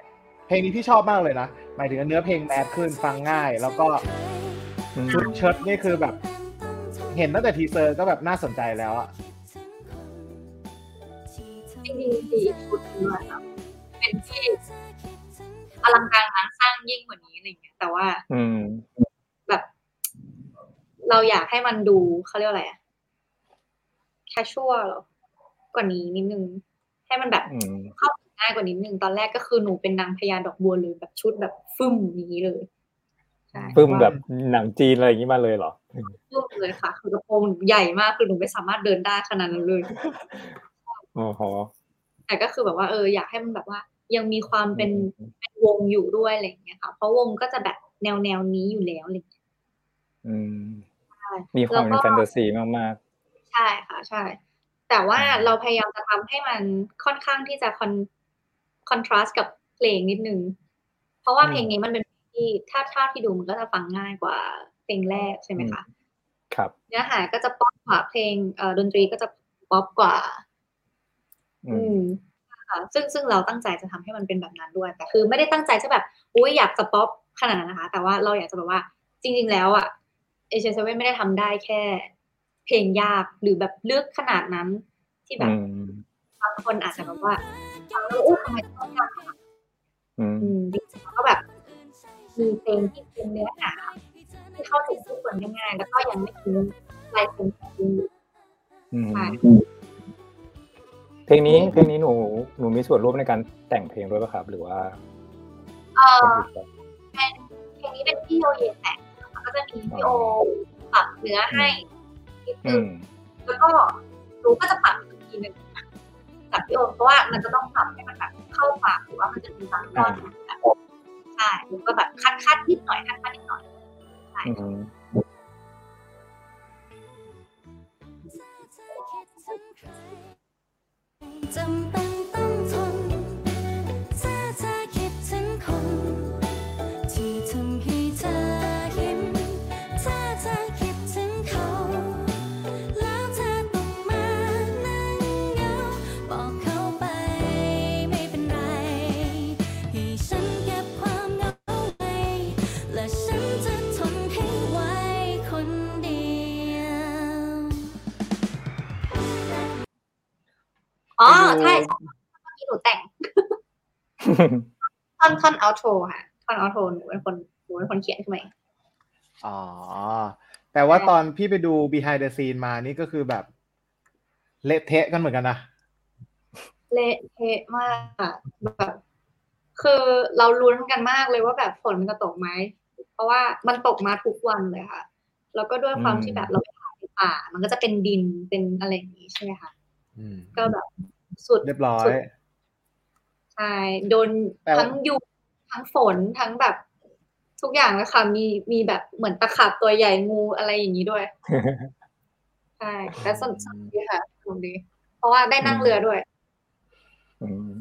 B: เพลงนี้พี่ชอบมากเลยนะหมายถึงเนื้อเพลง mass ขึ้นฟังง่าย แล้วก็
C: อืม
B: ชุดเชิ้ตนี่คือแบบ เห็นตั้งแต่ teaser ก็แบบน่าสนใจแล้วอะ
D: จริงๆสี่ชุดด้วยค่ะเป็นที่อลังการงานสร้างยิ่งกว่านี้อะไรอย่างเงี้ยแต่ว่า
C: อืม
D: แบบ เราอยากให้มันดูเขาเรียกว่าอะไรอะแคชชวลหรอกว่านี้นิดนึง ให้มันแบบ
C: อืม
D: เข้าถึงง่ายกว่านิดนึง ตอนแรกก็คือหนูเป็นนางพญาดอกบัวเลยแบบชุดแบบฟึ่มอย่างนี้เลยใช่
C: ปึ้มแบบหนังจีนอะไรอย่างนี้มาเลยเหรอ
D: ฟึ่มเลยค่ะ คือกระโปรงหนูใหญ่มากคือหนูไม่สามารถเดินได้ขนาดนั้นเลย
C: โอ้โห
D: แต่ก็คือแบบว่าเอออยากให้มันแบบว่า ยังมีความเป็นเป็นวงอยู่ด้วยอะไรอย่างเงี้ยค่ะเพราะวงก็จะแบบแนวแนวนี้อยู่แล้วอะไรอย่างเงี้ย
C: อืม
D: ใช่
C: มีความเป็น
D: แล้วก็
C: แฟนตาซีมาก
D: ใช่ค่ะ ใช่ แต่ว่า
C: อืม
D: เราพยายามจะทำให้มันค่อนข้างที่จะคอนคอนทราสต์กับเพลงนิดนึง เพราะว่าเพลงนี้มันเป็นเพลงที่ถ้าถ้าที่ดูมันก็จะฟังง่ายกว่าเพลงแรกใช่ไหมคะ
C: ๆครับ
D: เนื้อหาก็จะป๊อปกว่าเพลงเอ่อดนตรีก็จะป๊อปกว่า
C: อื
D: อื
C: ม
D: มค่ะซึ่งซึ่งเราตั้งใจจะทำให้มันเป็นแบบนั้นด้วย แต่คือไม่ได้ตั้งใจจะแบบ อุ้ยอยากจะป๊อปขนาดนั้นนะคะ แต่ว่าเราอยากจะแบบว่า จริง ๆ แล้วอะเอเชียเซเว่นไม่ได้ทำได้แค่ เพลงยากหรือแบบเลือกขนาดนั้นที่แบบ
C: อืม
D: บางคนอาจจะแบบว่าฟังแล้วอู้ทำไมต้องยากขนาดนั้น
C: อืม
D: อืมจริงๆแล้วก็แบบมีเพลงที่เป็นเนื้อหาที่เข้าถึงทุกคนได้ง่ายแล้วก็ยังไม่ทิ้งลายเซ็นของคุณอยู่
C: อืม
D: ใช่
C: เพ ลงนี้เพลงนี้หนูหนูมีส่วนร่วมในการแต่งเพลงด้วยป่ะครับ หรือว่า
D: เอ่
C: คน
D: อ
C: อื่นแต่ง
D: เป็นเพลงนี้เป็นพี่โยเยแต่งนะคะก็จะมีพี่โอปรับเนื้อให้นิด
C: อื
D: นึง
C: ม
D: แล้วก็หนูก็จะปรับอีกทีหนึ่งจากพี่โอเพราะว่ามันจะต้องปรับให้มันแบบเข้าปากหรือว่ามันจะมีบางตอนที่แบบใช่หนูก็แบบคัดคัดๆนิดหน่อยคัดคัดๆนิดหน่อยใช่
E: จำเป็นต้องทนถ้าเธอคิดถึงคน ใช่
D: เมื่อกี้หนูแต่งท่อนท่อนเอาโทค่ะท่อนเอาโทหนูเป็นคนหนูเป็นคนเขียนขึ้นมาเอง
B: อ๋อแต่ว่าตอนพี่ไปดู behind the scene มานี่ก็คือแบบ เละเทะกันเหมือนกันนะ
D: เละเทะมากอะแบบคือเราลุ้นกันมากเลยว่าแบบฝนมันจะตกไหมเพราะว่ามันตกมาทุกวันเลยค่ะ แล้วก็ด้วยความ
B: อืม
D: ที่แบบเราไปถ่ายในป่า มันก็จะเป็นดินเป็นอะไรอย่างนี้ใช่ไหมคะ
B: อืม
D: ก็แบบ สุด
B: เรียบร้อย
D: สุดใช่โดน
B: แต่ว่า
D: ทั้งยุงทั้งฝนทั้งแบบ ทุกอย่างเลยค่ะมีมีแบบเหมือนตะขาบตัวใหญ่งูอะไรอย่างนี้ด้วยใช่แต่สนุกสนุกดีค่ะสนุกดี เพราะว่าได้นั่งเรือด้วย
C: อืม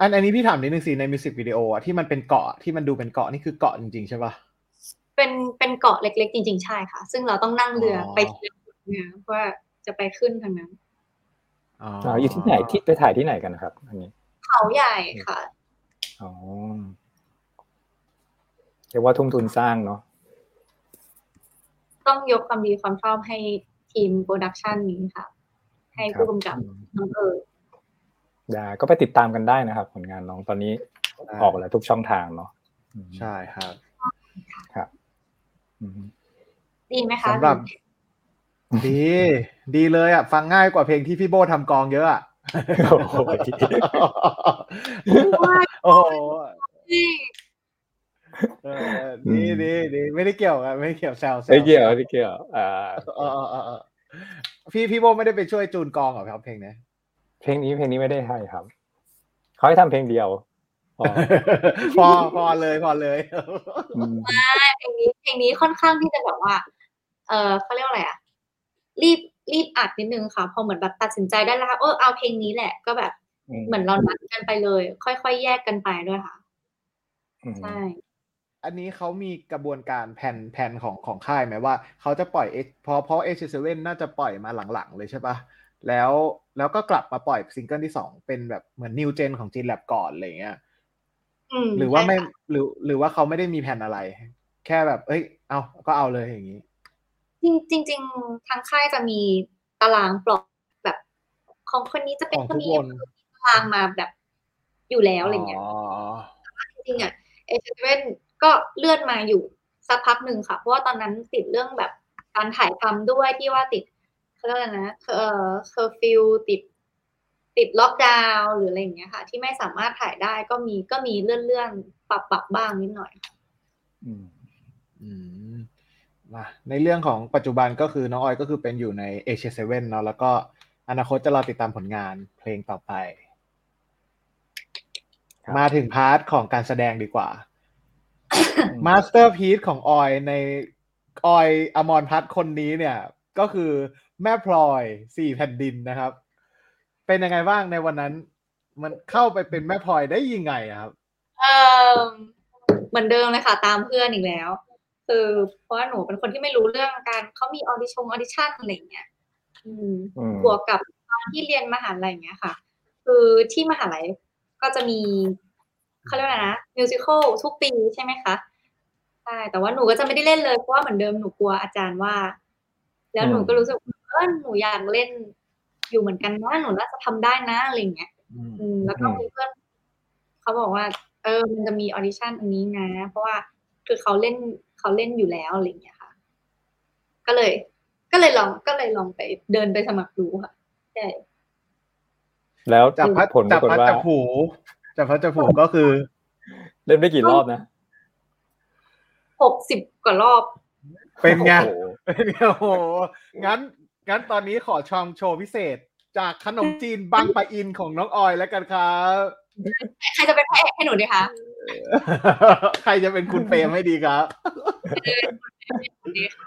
B: อันอันนี้พี่ถามนิดนึงสิในมิวสิกวิดีโออะที่มันเป็นเกาะที่มันดูเป็นเกาะนี่คือเกาะจริงๆใช่ปะ
D: เป็นเป็นเกาะเล็กๆ จริง ๆ ใช่ค่ะ ซึ่งเราต้องนั่งเรืออ
B: อ
D: ไปทีละจุดเนี่ยเพราะว่าจะไปขึ้นทางนั้น
B: อ๋อ
C: อ๋ออยู่ที่ไหนที่ไปถ่ายที่ไหนกันนะครับ อันนี้
D: เขาใหญ่ค่ะ
C: อ๋อเรียกว่าทุ่มทุนสร้างเนาะ
D: ต้องยกความดีความชอบให้ทีม production นี้ค่ะ ให้ผู้กำกับน้องเอิร์ธ
C: ได้ก็ไปติดตามกันได้นะครับ ผลงานน้องตอนนี้ออกแล้วทุกช่องทางเนาะอืม
B: ใช่ครับ
C: ครับอืม
D: ดีไหมคะ
B: สำหรับ ดี ดีเลยอะ ฟังง่ายกว่าเพลงที่พี่โบทำกลองเยอะอะ
C: โอ้โห
B: โอ้โห
D: ดี
B: เออดีดีดีไม่ได้เกี่ยวกันไม่ได้เกี่ยวแซวแซว
C: ไม่เกี่ยวไม่เกี่ยว อ่า
B: เออเออเออเออพี่พี่โบไม่ได้ไปช่วยจูนกลองเหรอครับเพลงนี้
C: เพลงนี้เพลงนี้ไม่ได้ให้ครับเขาให้ทำเพลงเดียวอ๋อ
B: พอพอเลยพอเลย
C: อืม
D: เพลงนี้เพลงนี้ค่อนข้างที่จะแบบว่า เออเขาเรียกว่าอะไรอะ รีบรีบอัดนิดนึงค่ะ พอเหมือนแบบตัดสินใจได้แล้วเออเอาเพลงนี้แหละก็แบบเหมือนเรานัดกันไปเลย ค่อยๆแยกกันไปด้วยค่ะ
C: อืม
D: ใช่
B: อันนี้เขามีกระบวนการแผ่นแผ่นของของค่ายไหมว่าเขาจะปล่อย H เพราะเพราะ H7 น่าจะปล่อยมาหลังๆ เลยใช่ปะแล้วแล้วก็กลับมาปล่อยซิงเกิลที่สองเป็นแบบเหมือนนิวเจนของจีนแลบก่อนอะไรเงี้ย
D: อืม
B: หรือว่าไม่
D: ใช่ค่ะ
B: หรือหรือว่าเขาไม่ได้มีแผนอะไร แค่แบบ เอ้ย เอาก็เอาเลยอย่างนี้
D: จริงจริงๆทางค่ายจะมีตารางปลอกแบบ ของคนนี้จะเป็น
B: ของ
D: คน
B: ทุก
D: นี้
B: คน
D: ตารางมาแบบอยู่แล้วอะไรเงี้ย
B: อ๋อ
D: จริงๆอะเอเจเว่นก็เลื่อนมาอยู่สักพักหนึ่งค่ะ เพราะว่าตอนนั้นติดเรื่องแบบการถ่ายทำด้วยที่ว่าติดเขาเรียกอะไรนะเออเคอร์ฟิวติด ติดล็อกดาวน์หรืออะไรอย่างเงี้ยค่ะ ที่ไม่สามารถถ่ายได้ก็มีก็มีเลื่อนเลื่อนๆปรับปรับบ้างนิดหน่อย
C: อืม
B: อืม มาในเรื่องของปัจจุบันก็คือน้องออยก็คือเป็นอยู่ใน H7 เนาะแล้วก็อนาคตจะรอติดตามผลงานเพลงต่อไป
C: ครับ
B: มาถึง part ของการแสดงดีกว่ามาสเตอร์พี e ของออยในออยอมรภัทรคนนี้เนี่ย ก็คือแม่พลอยสี่แผ่นดินนะครับ เป็นยังไงบ้างในวันนั้น มันเข้าไปเป็นแม่พลอยได้ยังไงอะครับ
D: เออเหมือนเดิมเลยค่ะ ตามเพื่อนอีกแล้ว คือเพราะว่าหนูเป็นคนที่ไม่รู้เรื่องการเขามี audition audition อะไรอย่างเงี้ยอืม
C: อืม
D: บวกกับตอนที่เรียนมหาลัยอย่างเงี้ยค่ะ คือที่มหาลัยก็จะมีเขาเรียกว่าอะไรนะมิวสิควลทุกปีใช่ไหมคะใช่แต่ว่าหนูก็จะไม่ได้เล่นเลยเพราะว่าเหมือนเดิมหนูกลัวอาจารย์ว่า แล้วหนูก็รู้สึกว่าเออหนูอยากเล่นอยู่เหมือนกันนะหนูน่าจะทำได้นะอะไรอย่างเงี้ยอืมแล้วก็มีเพื่อนเขาบอกว่า เออมันจะมีออดิชั่นอันนี้นะ เพราะว่า คือเขาเล่นเขาเล่นอยู่แล้วอะไรอย่างเงี้ยค่ะ ก็เลย ก็เลยลองก็เลยลองไปเดินไปสมัครดูค่ะใช่
C: แล้ว
B: จับพัด
C: ผลป
B: จั
C: รา
B: บ
C: กฏ
B: พัด
C: ว่า
B: จับผูจับพัดจับผูก็คือ
C: เล่นได้กี่รอบนะ
D: หกสิบกว่ารอบ
B: เป็นไง
C: โอ้โห
B: เป็นไงโอ้โหงั้น งั้นตอนนี้ขอชองโชว์พิเศษ จากขนมจีนบางปะอินของน้องออยแล้วกันครับ
D: ใครจะเป็นพระเอกให้หนูดีคะ
B: ใครจะเป็นคุณเปรมให้ดีครับ
D: ดีค่ะ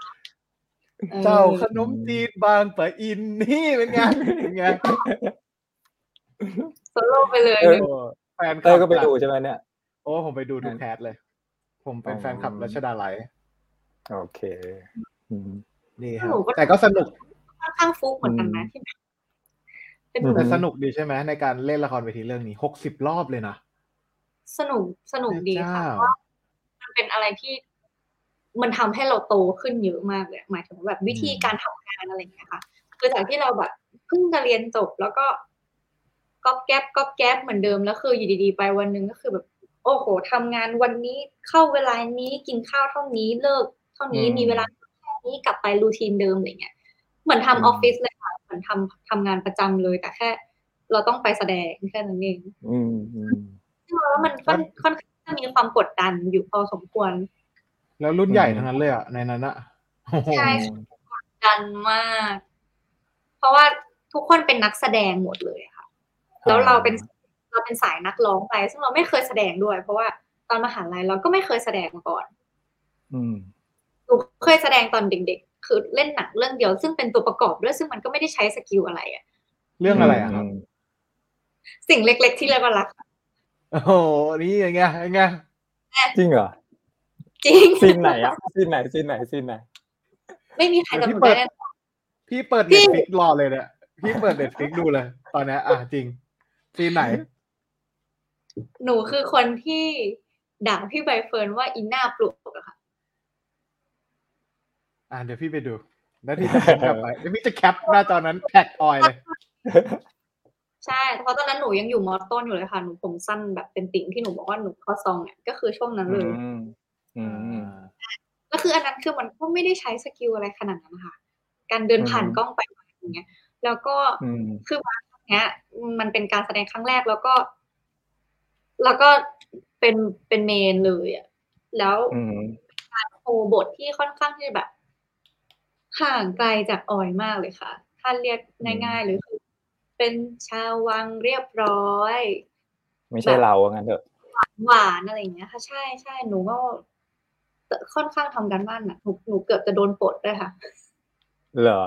B: เจ้าขนมจีนบางปะอินนี่เป็นไงเป็นไง
D: โซโล่ไปเลย
C: เออ
B: โอ้แฟนค
C: เต้
B: ลั
C: ย
B: บ
C: ก็ไปดูใช่ไหมเนี่ย
B: โอ้ผมไปดูทุกแคสเลย ผมเป็นแฟนคลับ
C: อ๋อ
B: รัชดาไลท์
C: โอเคอืม
B: นี่ครับแต่ก็สนุก
D: ค่อนข้างฟุกเหมือนกันนะที่แบบเป็นหนู
C: อืม
B: แต่สนุกดีใช่ไหมในการเล่นละครเวทีเรื่องนี้หกสิบรอบเลยนะ
D: สนุกสนุกดีค่ะ
B: พระเจ้า
D: เพราะว่ามันเป็นอะไรที่มันทำให้เราโตขึ้นเยอะมากเลยหมายถึงแบบวิธีการทำงานอะไรอย่างเงี้ยค่ะคือจากที่เราแบบเพิ่งจะเรียนจบแล้วก็ก๊อบแก๊บก๊อบแก๊บเหมือนเดิมแล้วคืออยู่ดีๆ ไปวันหนึ่งก็คือแบบ โอ้โหทำงานวันนี้เข้าเวลานี้กินข้าวเท่านี้เลิก เท่านี้
C: อืม
D: มีเวลาแค่นี้กลับไปรูทีนเดิมอะไรเงี้ยเหมือนทำ
C: อื
D: อ
C: ม
D: อฟฟิศเลยค่ะเหมือนทำทำงานประจำเลยแต่แค่ เราต้องไปแสดงแค่นั้นเอง
C: อืมอืม
D: ซึ่งเรา ว่ามันค่อนค่อนข้างจะมีความกดดันอยู่พอสมควร
B: แล้วรุ่นใหญ่
C: อืม
B: ทั้งนั้นเลยอะในนั้นอะโอ้โห
D: ใช่ดันมาก เพราะว่าทุกคนเป็นนักแสดงหมดเลยอะค่ะ แล้วเราเป็นเราเป็นสายนักร้องไป ซึ่งเราไม่เคยแสดงด้วย เพราะว่าตอนมหาลัยเราก็ไม่เคยแสดงมาก่อน
C: อืม
D: หนูเคยแสดงตอนเด็ก ๆ คือเล่นหนังเรื่องเดียว ซึ่งเป็นตัวประกอบด้วยซึ่งมันก็ไม่ได้ใช้สกิลอะไรอะ
B: เรื่องอะไรอะครับ
D: สิ่งเล็ก ๆ ที่เรียกว่ารัก
B: โอ้โหนี่ยังไงยังไง
C: จริงเหรอ
D: จริง
C: ซีนไหนอะซีนไหนซีนไหนซีนไหน
D: ไม่มีใครจำหนู
B: เปิด
D: ได้
B: พี่เปิด
D: พี่
B: Netflix รอเลยเนี่ยพี่เปิด Netflix ดูเลย ตอนเนี้ยอะจริงซีนไหน
D: หนูคือคนที่ด่าพี่ใบเฟิร์นว่าอีหน้าปลวกอะค่ะ
B: อะเดี๋ยวพี่ไปดู แล้วพี่จะ cap กลับไปเดี๋ยวพี่จะ cap หน้าจอนั้น tag ออยเลย
D: ใช่เพราะตอนนั้นหนูยังอยู่มอต้นอยู่เลยค่ะหนูผมสั้นแบบเป็นติ่งที่หนูบอกว่าหนู cover song เนี่ยก็คือช่วงนั้นเลย
C: อืมอืม
D: ก็คืออันนั้นคือมันก็ไม่ได้ใช้ skill อะไรขนาดนั้นนะคะการเดินผ่าน
C: อืม
D: กล้องไปมาอย่างเงี้ย แล้วก็
C: อืม
D: คือมาครั้งเนี้ย มันเป็นการแสดงครั้งแรกแล้วก็ แล้วก็เป็นเป็นเมนเลยอะแล้ว
C: อืม
D: โฮบทที่ค่อนข้างที่จะแบบห่างไกลจากออยมากเลยค่ะ ถ้าเรียกง่ายๆเลยคือ เป็นชาววังเรียบร้อย
C: ไม่ใช่เราว่างั้นเถอะ
D: หวานอะไรอย่างเงี้ยค่ะ ใช่ใช่หนูก็ค่อนข้างทำการบ้านหนักหนูหนูเกือบจะโดนปลดด้วยค่ะ
C: เหรอ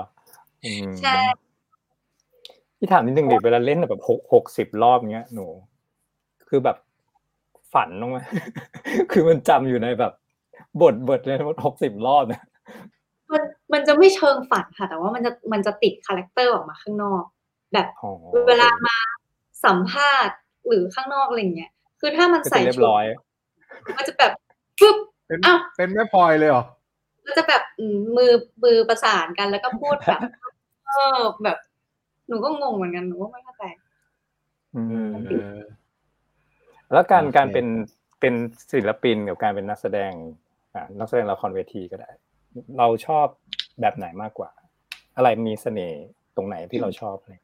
C: อืม
D: ใช่
C: พี่ถามนิดนึงดิเวลาเล่นแบบหกหกสิบรอบเงี้ยหนู คือแบบฝันลงไหมคือมันจำอยู่ในแบบบทบทเลยหกสิบรอบนะ
D: มันมันจะไม่เชิงฝันค่ะ แต่ว่ามันจะมันจะติด character ออกมาข้างนอก แบบ
C: อ๋อ
D: เวลามาสัมภาษณ์หรือข้างนอกอะไรเงี้ย คือถ้ามัน
C: ก็จะ
D: ใส่
C: เรียบ
D: ชุด
C: ร้อย
D: มันจะแบบปึ๊บ
B: เป็น
D: อ้าว
B: เป็นแม่พลอยเลยเหรอ
D: ก็จะแบบอืมมือมือประสานกันแล้วก็พูดแบบเออแบบ หนูก็งงเหมือนกันหนูก็ไม่เข้าใจ
C: อืม
B: เออ
C: แล้วการ
B: โอเค
C: การเป็นเป็นศิลปินกับการเป็นนักแสดงอ่านักแสดงละครเวทีก็ได้ เราชอบแบบไหนมากกว่า อะไรมีเสน่ห์ตรงไหนที่เราชอบเลย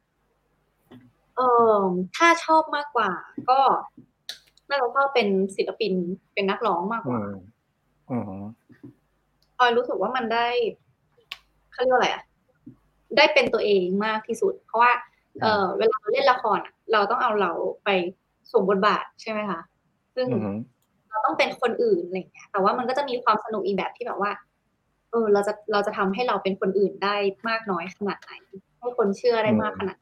D: เออถ้าชอบมากกว่าก็ น่าจะชอบเป็นศิลปิน เป็นนักร้องมากก
C: อื
D: ว่า
C: ม อืม
D: ออยรู้สึกว่ามันได้ เขาเรียกว่าอะไรอะ ได้เป็นตัวเองมากที่สุด เพราะว่าเออเวลาเราเล่นละครอะ เราต้องเอาเราไปสวมบทบาท ใช่ไหมคะ ซึ่ง
C: อืม
D: เราต้องเป็นคนอื่น อะไรอย่างเงี้ย แต่ว่ามันก็จะมีความสนุกอีกแบบที่แบบว่า เออ เราจะ เราจะทำให้เราเป็นคนอื่นได้มากน้อยขนาดไหน ให้คนเชื่อได้มากขนาดไหน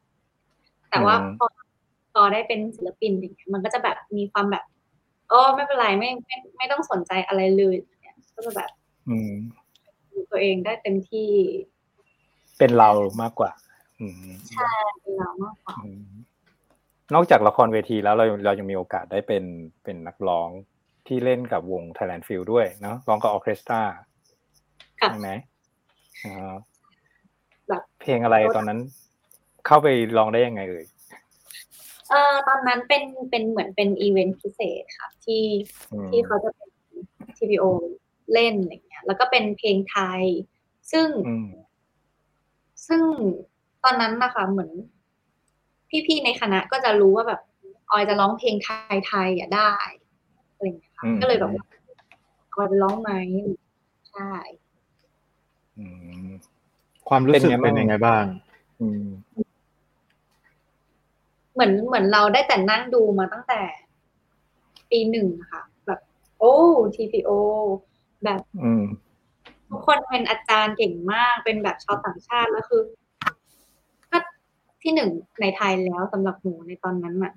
D: แต่ว่า
C: อืม
D: พอพอได้เป็นศิลปินอย่างเงี้ยมันก็จะแบบมีความแบบโอ้ไม่เป็นไรไม่ไม่ไม่ต้องสนใจอะไรเลยอย่างเงี้ยก็จะแบบ
C: อืม
D: อยู่ตัวเองได้เต็มที่
C: เป็นเรามากกว่า อืม
D: ใช่เป็นเรามากกว่า
C: อืมนอกจากละครเวทีแล้วเราเรายังมีโอกาสได้เป็นเป็นนักร้องที่เล่นกับวง Thailand Phil ด้วยเนาะร้องกับออร์เคสตรา
D: ค่ะ
C: ใช่ไหมอ่า
D: แบบ
C: เพลงอะไรตอนนั้น เข้าไปร้องได้ยังไงเอ่ย
D: เออตอนนั้นเป็นเป็นเหมือนเป็นอีเวนต์พิเศษค่ะ ที่
C: อืม
D: ที่เขาจะเป็น TPO เล่นอะไรเงี้ย แล้วก็เป็นเพลงไทย ซึ่ง
C: อืม
D: ซึ่งตอนนั้นนะคะเหมือน พี่ๆในคณะก็จะรู้ว่าแบบออยจะร้องเพลงไทยๆอะได้อะไรเงี้ยค่ะ
C: อืม
D: ก็เลยแบบว่าออยจะร้องไหมใช่
C: อืม
B: ความรู้สึก
C: เป็
B: เป็น
C: นไงบ้าง
B: ยังไงบ้าง
C: อื ม
D: เหมือนเหมือนเราได้แต่นั่งดูมาตั้งแต่ ปีหนึ่งค่ะ แบบ โอ้ TPO แบบ
C: อืม
D: ทุกคนเป็นอาจารย์เก่งมากเป็นแบบชาวต่างชาติแล้วคือก็ที่หนึ่งในไทยแล้วสำหรับหนูในตอนนั้นอะ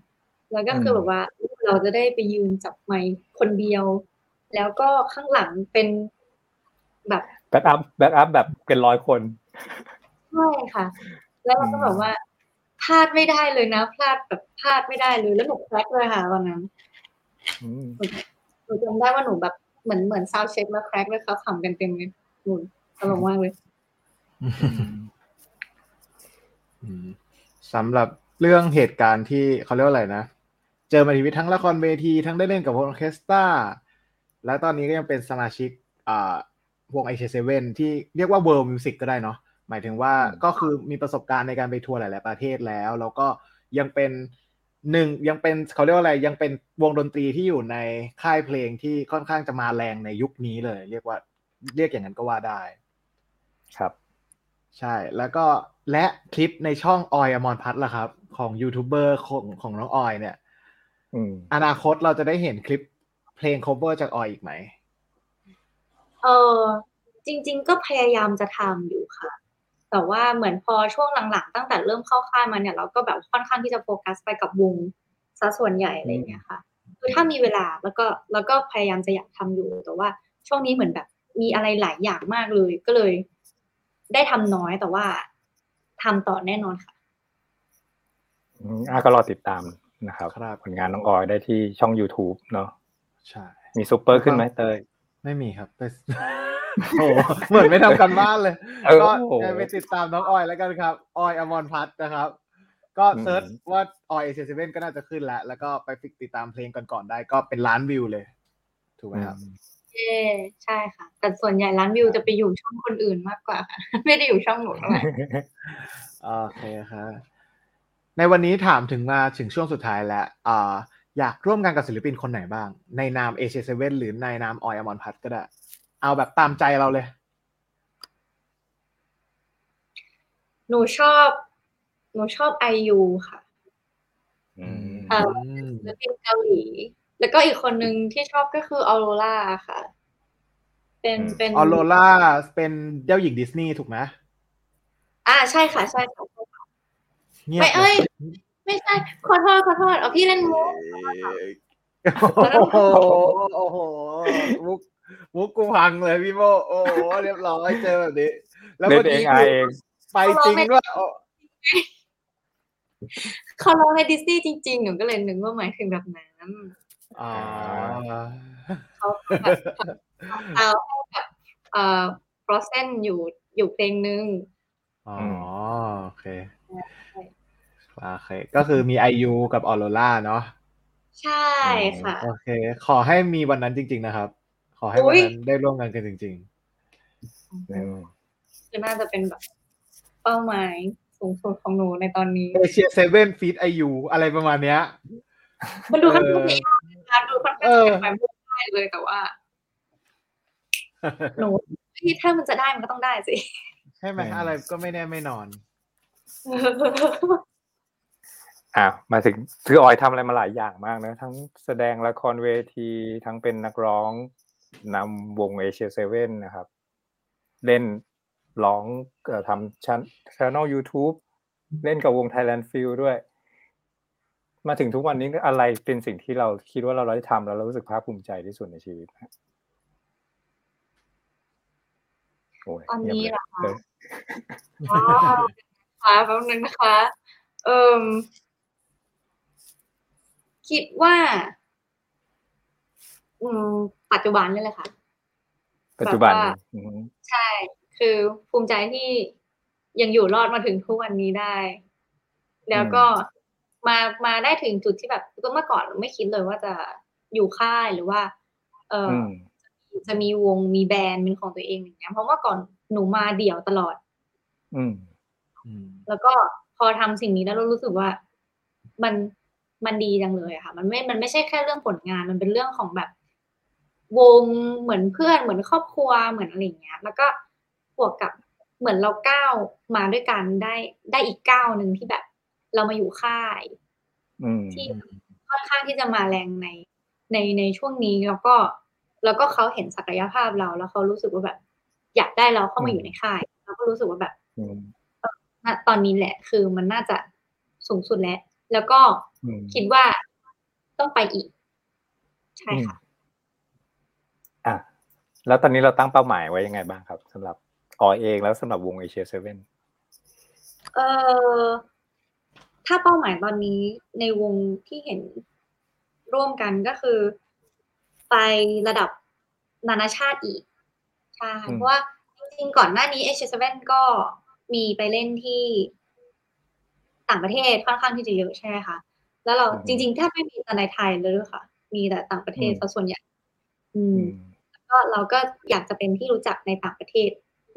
D: แล้วก็คือ
C: ม
D: แบบว่าเราจะได้ไปยืนจับไมค์คนเดียว แล้วก็ข้างหลังเป็นแบบ
C: backup backup แบบเป็นร้อยคน
D: ใช่ค่ะ แล้วเราก็
C: อืม
D: แบบว่า พลาดไม่ได้เลยนะพลาดแบบพลาดไม่ได้เลย แล้วหนู crack เลยค่ะตอนนั้น
C: อืม
D: หนูจำได้ว่าหนูแบบเหมือนเหมือน soundcheck แล้ว crack เลยเขาขำกันเต็มเลยหนูตลกมากเลย
B: อืมสำหรับเรื่องเหตุการณ์ที่เขาเรียกว่าอะไรนะ เจอมาทั้งชีวิตทั้งละครเวทีทั้งได้เล่นกับวงออร์เคสตราแล้วตอนนี้ก็ยังเป็นสมาชิกอ่าวงไอเชเซเว่นที่เรียกว่า World Music ก็ได้เนาะ หมายถึงว่า
C: อืม
B: ก็คือมีประสบการณ์ในการไปทัวร์หลาย ๆ ประเทศแล้ว แล้วก็ยังเป็นหนึ่งยังเป็นเขาเรียกว่าอะไรยังเป็นวงดนตรีที่อยู่ในค่ายเพลงที่ค่อนข้างจะมาแรงในยุคนี้เลย เรียกว่าเรียกอย่างนั้นก็ว่าได้
C: ครับ
B: ใช่แล้วก็และคลิปในช่องออยอมรพัฒน์ล่ะครับ ของยูทูบเบอร์ของของน้องออยเนี่ย
C: อืม
B: อนาคตเราจะได้เห็นคลิปเพลง cover จากออยอีกไหม
D: เออจริง ๆ ก็พยายามจะทำอยู่ค่ะ แต่ว่าเหมือนพอช่วงหลังๆ ตั้งแต่เริ่มเข้าค่ายมาเนี่ยเราก็แบบค่อนข้างที่จะโฟกัสไปกับวงซะส่วนใหญ่อะไรอย่างเงี้ยค่ะคือถ้ามีเวลาแล้วก็แล้วก็พยายามจะอยากทำอยู่ แต่ว่าช่วงนี้เหมือนแบบมีอะไรหลายอย่างมากเลย ก็เลย ได้ทำน้อยแต่ว่าทำต่อแน่นอนค่ะ
C: อืมอะก็รอติดตามนะครับ
B: ครับ
C: ผลงานน้องออยได้ที่ช่อง YouTube เนาะ
B: ใช่
C: มีซูเปอร์ขึ้นไหมเตย
B: ไม่มีครับแต่ โอ้โหเหมือนไม่ทำการบ้านเลย
C: เออ
B: ก็
C: โอ้โห
B: ไปติดตามน้องออยแล้วกันครับ ออยอมรพัฒน์นะครับ ก็ search
C: อืม
B: ว่าออยเอเซเว่นก็น่าจะขึ้นแล้ว แล้วก็ไปฟิกติดตามเพลงก่อนๆได้ก็เป็นล้านวิวเลย ถูกไหมครับ
D: เย่ใช่ค่ะ แต่ส่วนใหญ่ล้านวิวจะไปอยู่ช่องคนอื่นมากกว่าค่ะ ไม่ได้อยู่ช่องหนูเท่าไหร่
B: โอเคครับในวันนี้ถามถึงมาถึงช่วงสุดท้ายแล้วอ่าอยากร่วมงานกับศิลปินคนไหนบ้าง ในนาม a อเซเว่นหรือในนามออยอมรพัฒน์ก็ได้ เอาแบบตามใจเราเลย
D: หนูชอบ หนูชอบไอยูค่ะ
C: อืม
D: เอ่อศิลปินเกาหลี แล้วก็อีกคนนึงที่ชอบก็คือออโรราค่ะ เป็น
C: อืม
D: เป็น
B: ออโรล่าเป็นเจ้าหญิงดิสนีย์ถูกไหม
D: อ่าใช่ค่ะ ใช่ค่ะ
B: เงียบ
D: ไม่เอ้ย
B: ล
D: ไม่ใช่ขอโทษขอโทษเอาพี่เล่นมุก
B: โอ้โหโอ้โหมุก มุกกูพังเลยพี่โมโอ้โหเรียบร้อยเจอแบบนี้ แล้ว
C: เล่
B: เมื่
C: น
B: อ
C: เอ
B: กี้
C: งอายเอง
B: ไปจริงด้วยโอ้
D: เขาร้องในดิสนีย์จริงๆหนูก็เลยนึกว่าหมายถึงแบบนั้น
B: อ่า
D: เขาแบบเอาให้แบบเอ่อ Frozen อยู่อยู่เพลงนึง
B: อ๋อโอเคโอเค ก็คือมีไอยูกับออโรล่าเนาะ
D: ใช่ค่ะ
B: โอเค ขอให้มีวันนั้นจริง ๆ นะครับข อให้วันนั้นได้ร่วมงานกันจริง
C: อืม
D: คือน่าจะเป็นแบบเป้าหมายสูงสุดของหนูในตอนนี้
B: ๆเอเชียเซเว่นฟีดไอยูอะไรประมาณเนี้ย
D: มันดูค่อนข้างจะยากนะคะดูค่อนข้าง
B: เออ
D: จะไปไม่ได้เลยแต่ว่า หนูที่ถ้ามันจะได้มันก็ต้องได้สิ
B: ใช่ไหมอะไรก็ไม่แน่ไม่นอน
C: อะมาถึงคือออยทำอะไรมาหลายอย่างมากนะ ทั้งแสดงละครเวที ทั้งเป็นนักร้อง นำวงเอเชียเซเว่นนะครับ เล่นร้องเอ่อทำชั้นช่อง YouTube เล่นกับวง Thailand f e e l ด้วย มาถึงทุกวันนี้อะไรเป็นสิ่งที่เราคิดว่าเราได้ทำแล้วเรารู้สึกภาคภูมิใจที่สุดในชีวิตฮะโอ้ย
D: ตอนนี้
C: เงียบ
D: เหรอคะ
C: เลย
D: อ๋อค่ะแป๊บนึงนะคะ เอิมคิดว่าอืม ปัจจุบันนี่แหละค่ะ
C: ปัจจุบัน
D: แบบว่า
C: อืม
D: ใช่ คือภูมิใจที่ยังอยู่รอดมาถึงทุกวันนี้ได้ แล้วก็มามาได้ถึงจุดที่แบบก็เมื่อก่อนไม่คิดเลยว่าจะอยู่ค่ายหรือว่า เออ
C: อื
D: อ
C: ม
D: จะมีวงมีแบรนด์เป็นของตัวเองอย่างเงี้ยเพราะเมื่อก่อนหนูมาเดี่ยวตลอด
C: อืม
D: แล้วก็พอทำสิ่งนี้แล้วเรารู้สึกว่า มันมันดีจังเลยอะค่ะ มันไม่มันไม่ใช่แค่เรื่องผลงานมันเป็นเรื่องของแบบ วงเหมือนเพื่อนเหมือนครอบครัวเหมือนอะไรอย่างเงี้ย แล้วก็บวกกับเหมือนเราก้าวมาด้วยกันได้ได้อีกก้าวหนึ่งที่แบบ เรามาอยู่ค่าย
C: อืม
D: ที่ค่อนข้างที่จะมาแรงในในในช่วงนี้แล้วก็ แล้วก็เขาเห็นศักยภาพเรา แล้วเขารู้สึกว่าแบบ อยากได้เราเข้ามาอยู่ในค่ายเราก็รู้สึกว่าแบบ
C: อืม
D: ณตอนนี้แหละคือมันน่าจะสูงสุดแล้ว แล้วก็
C: อืม
D: คิดว่าต้องไปอีก ใช่ค่ะ
C: อะ แล้วตอนนี้เราตั้งเป้าหมายไว้ยังไงบ้างครับสำหรับออยเองแล้วสำหรับวงเอเชียเซเว่น
D: เออถ้าเป้าหมายตอนนี้ในวงที่เห็นร่วมกันก็คือ ไประดับนานาชาติอีกใช่เพราะว่าจริงๆก่อนหน้านี้เอเชียเซเว่นก็มีไปเล่นที่ต่างประเทศค่อนข้างที่จะเยอะใช่ไหมคะแล้วเรา
C: อืม
D: จริงๆแทบไม่มีแต่ในไทยเลยด้วยค่ะ มีแต่ต่างประเทศ
C: อืม
D: ซะส่วนใหญ่อื
C: อื
D: ม
C: ม
D: ก็เราก็อยากจะเป็นที่รู้จักในต่างประเทศ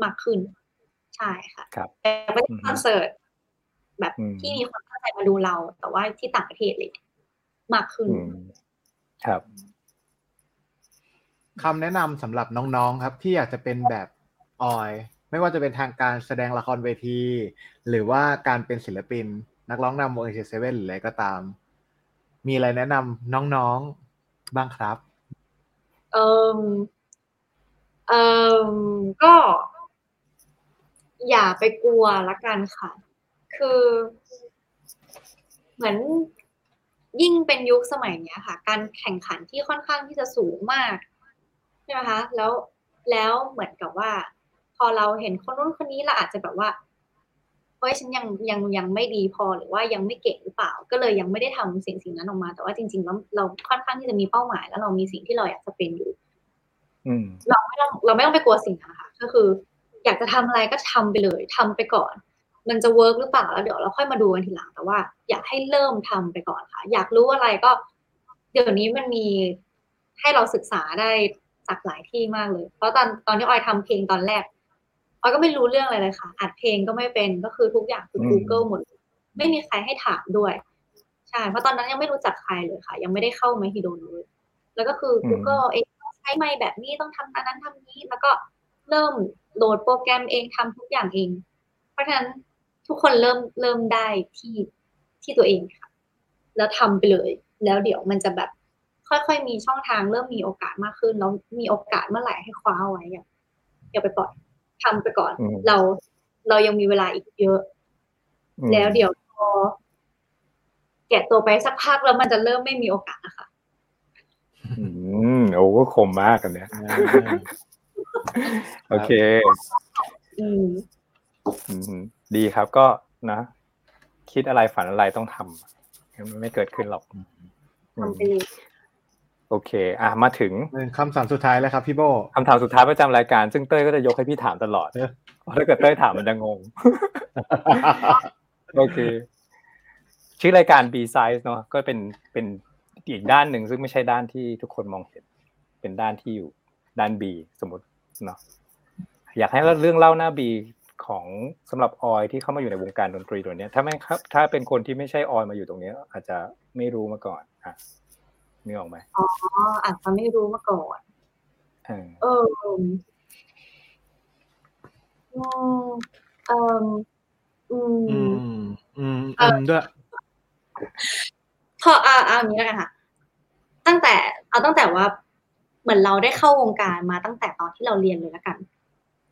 D: มากขึ้น ใช่ค่ะ
C: ครับ
D: แต่ไม่ได้
C: อือฮึ
D: คอนเสิร์ตแบบ
C: อืม
D: ที่มีคนตั้งใจมาดูเรา แต่ว่าที่ต่างประเทศเลยมากขึ้น
C: อืมครับ
B: คำแนะนำสำหรับน้องๆครับ ที่อยากจะเป็นแบบออย ไม่ว่าจะเป็นทางการแสดงละครเวที หรือว่าการเป็นศิลปิน นักร้องนำวงเอเซเว่นหรืออะไรก็ตาม มีอะไรแนะนำน้องๆบ้างครับ
D: เอ่ม เอ่มก็ อย่าไปกลัวละกันค่ะ คือ เหมือนยิ่งเป็นยุคสมัยเนี้ยค่ะ การแข่งขันที่ค่อนข้างที่จะสูงมากใช่ไหมคะ แล้วแล้วเหมือนกับว่า พอเราเห็นคนนู้นคนนี้เราอาจจะแบบว่าเฮ้ยฉันยังยังยังไม่ดีพอหรือว่ายังไม่เก่งหรือเปล่า ก็เลยยังไม่ได้ทำสิ่งสิ่งนั้นออกมา แต่ว่าจริง ๆ แล้วเราค่อนข้างที่จะมีเป้าหมาย แล้วเรามีสิ่งที่เราอยากจะเป็นอยู่ เราไม่ต้องเราไม่ต้องไปกลัวสิ่งนั้นค่ะก็คือ อยากจะทำอะไรก็ทำไปเลยทำไปก่อน มันจะเวิร์กหรือเปล่าแล้วเดี๋ยวเราค่อยมาดูกันทีหลังแต่ว่า อยากให้เริ่มทำไปก่อนค่ะ อยากรู้อะไรก็ เดี๋ยวนี้มันมีให้เราศึกษาได้จากหลายที่มากเลย เพราะตอนตอนที่ออยทำเพลงตอนแรกออยก็ไม่รู้เรื่องอะไรเลยค่ะอัดเพลงก็ไม่เป็นก็คือทุกอย่างคือ
C: อืม
D: Google หมดไม่มีใครให้ถามด้วยใช่เพราะตอนนั้นยังไม่รู้จักใครเลยค่ะ ยังไม่ได้เข้ามาฮิโดนเลยแล้วก็คือ Google เองต้องใช้ไมค์แบบนี้ต้องทำอันนั้นทำนี้ แล้วก็เริ่มโหลดโปรแกรมเองทำทุกอย่างเอง เพราะฉะนั้นทุกคนเริ่มเริ่มได้ที่ที่ตัวเองค่ะ แล้วทำไปเลย แล้วเดี๋ยวมันจะแบบค่อยๆมีช่องทางเริ่มมีโอกาสมากขึ้น แล้วมีโอกาสเมื่อไหร่ให้คว้าเอาไว้อย่าอย่าไปปล่อยทำไปก่อน
C: อืม
D: เราเรายังมีเวลาอีกเยอะ
C: อืม
D: แล้วเดี๋ยวพอแกะตัวไปสักพักแล้วมันจะเริ่มไม่มีโอกาสนะคะ
C: อืมโอ้ก็คมมากกันเนี่ยโอเค
D: อืม
C: อืมดีครับก็นะ คิดอะไรฝันอะไรต้องทำมันไม่เกิดขึ้นหรอกอืม
D: ทำไปเลย
C: โอเค อะ มาถึง
B: หนึ่งคำสั่งสุดท้ายแล้วครับพี่โบ
C: คำถามสุดท้ายประจำรายการ ซึ่งเต้ยก็จะยกให้พี่ถามตลอด
B: เออ
C: เพราะถ้าเกิดเต้ยถามมันจะงง โอเค ชื่อรายการ B size เนาะ ก็เป็น เป็น อีกด้านหนึ่งซึ่งไม่ใช่ด้านที่ทุกคนมองเห็น เป็นด้านที่อยู่ด้าน B สมมติเนาะอยากให้เล่าเรื่องเล่าหน้า B ของสำหรับออยที่เข้ามาอยู่ในวงการดนตรีตัวเนี้ยถ้าไม่ครับ ถ้าเป็นคนที่ไม่ใช่ออยมาอยู่ตรงเนี้ยอาจจะไม่รู้มาก่อนอะนึกออกไหม
D: อ๋ออาจจะไม่รู้มาก่อน
C: เออ
D: เอออืมเอ่มอื
B: อื
D: ม
B: มอืมอืมด้วย
D: พอเอาเอาอย่างนี้แล้วกันค่ะ ตั้งแต่เอาตั้งแต่ว่าเหมือนเราได้เข้าวงการมาตั้งแต่ตอนที่เราเรียนเลยแล้วกัน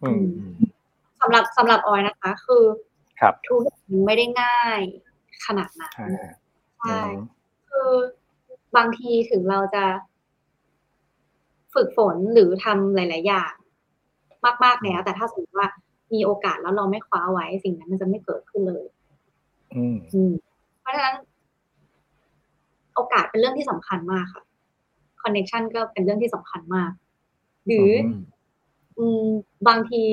C: อืม
D: สำหรับสำหรับออยนะคะ คือ
C: ครับ
D: ทุกอย่างไม่ได้ง่ายขนาดนั้น
C: อ่า
D: ใช่คือบางทีถึงเราจะ ฝึกฝนหรือทำหลาย ๆ อย่างมากๆแล้วแต่ถ้าสมมติว่ามีโอกาสแล้วเราไม่คว้าไว้สิ่งนั้นมันจะไม่เกิดขึ้นเลย
C: อืม
D: อืมเพราะฉะนั้น โอกาสเป็นเรื่องที่สำคัญมากค่ะคอนเน c t ชันก็เป็นเรื่องที่สำคัญมาก หรืออ
B: ม
D: อืมบางที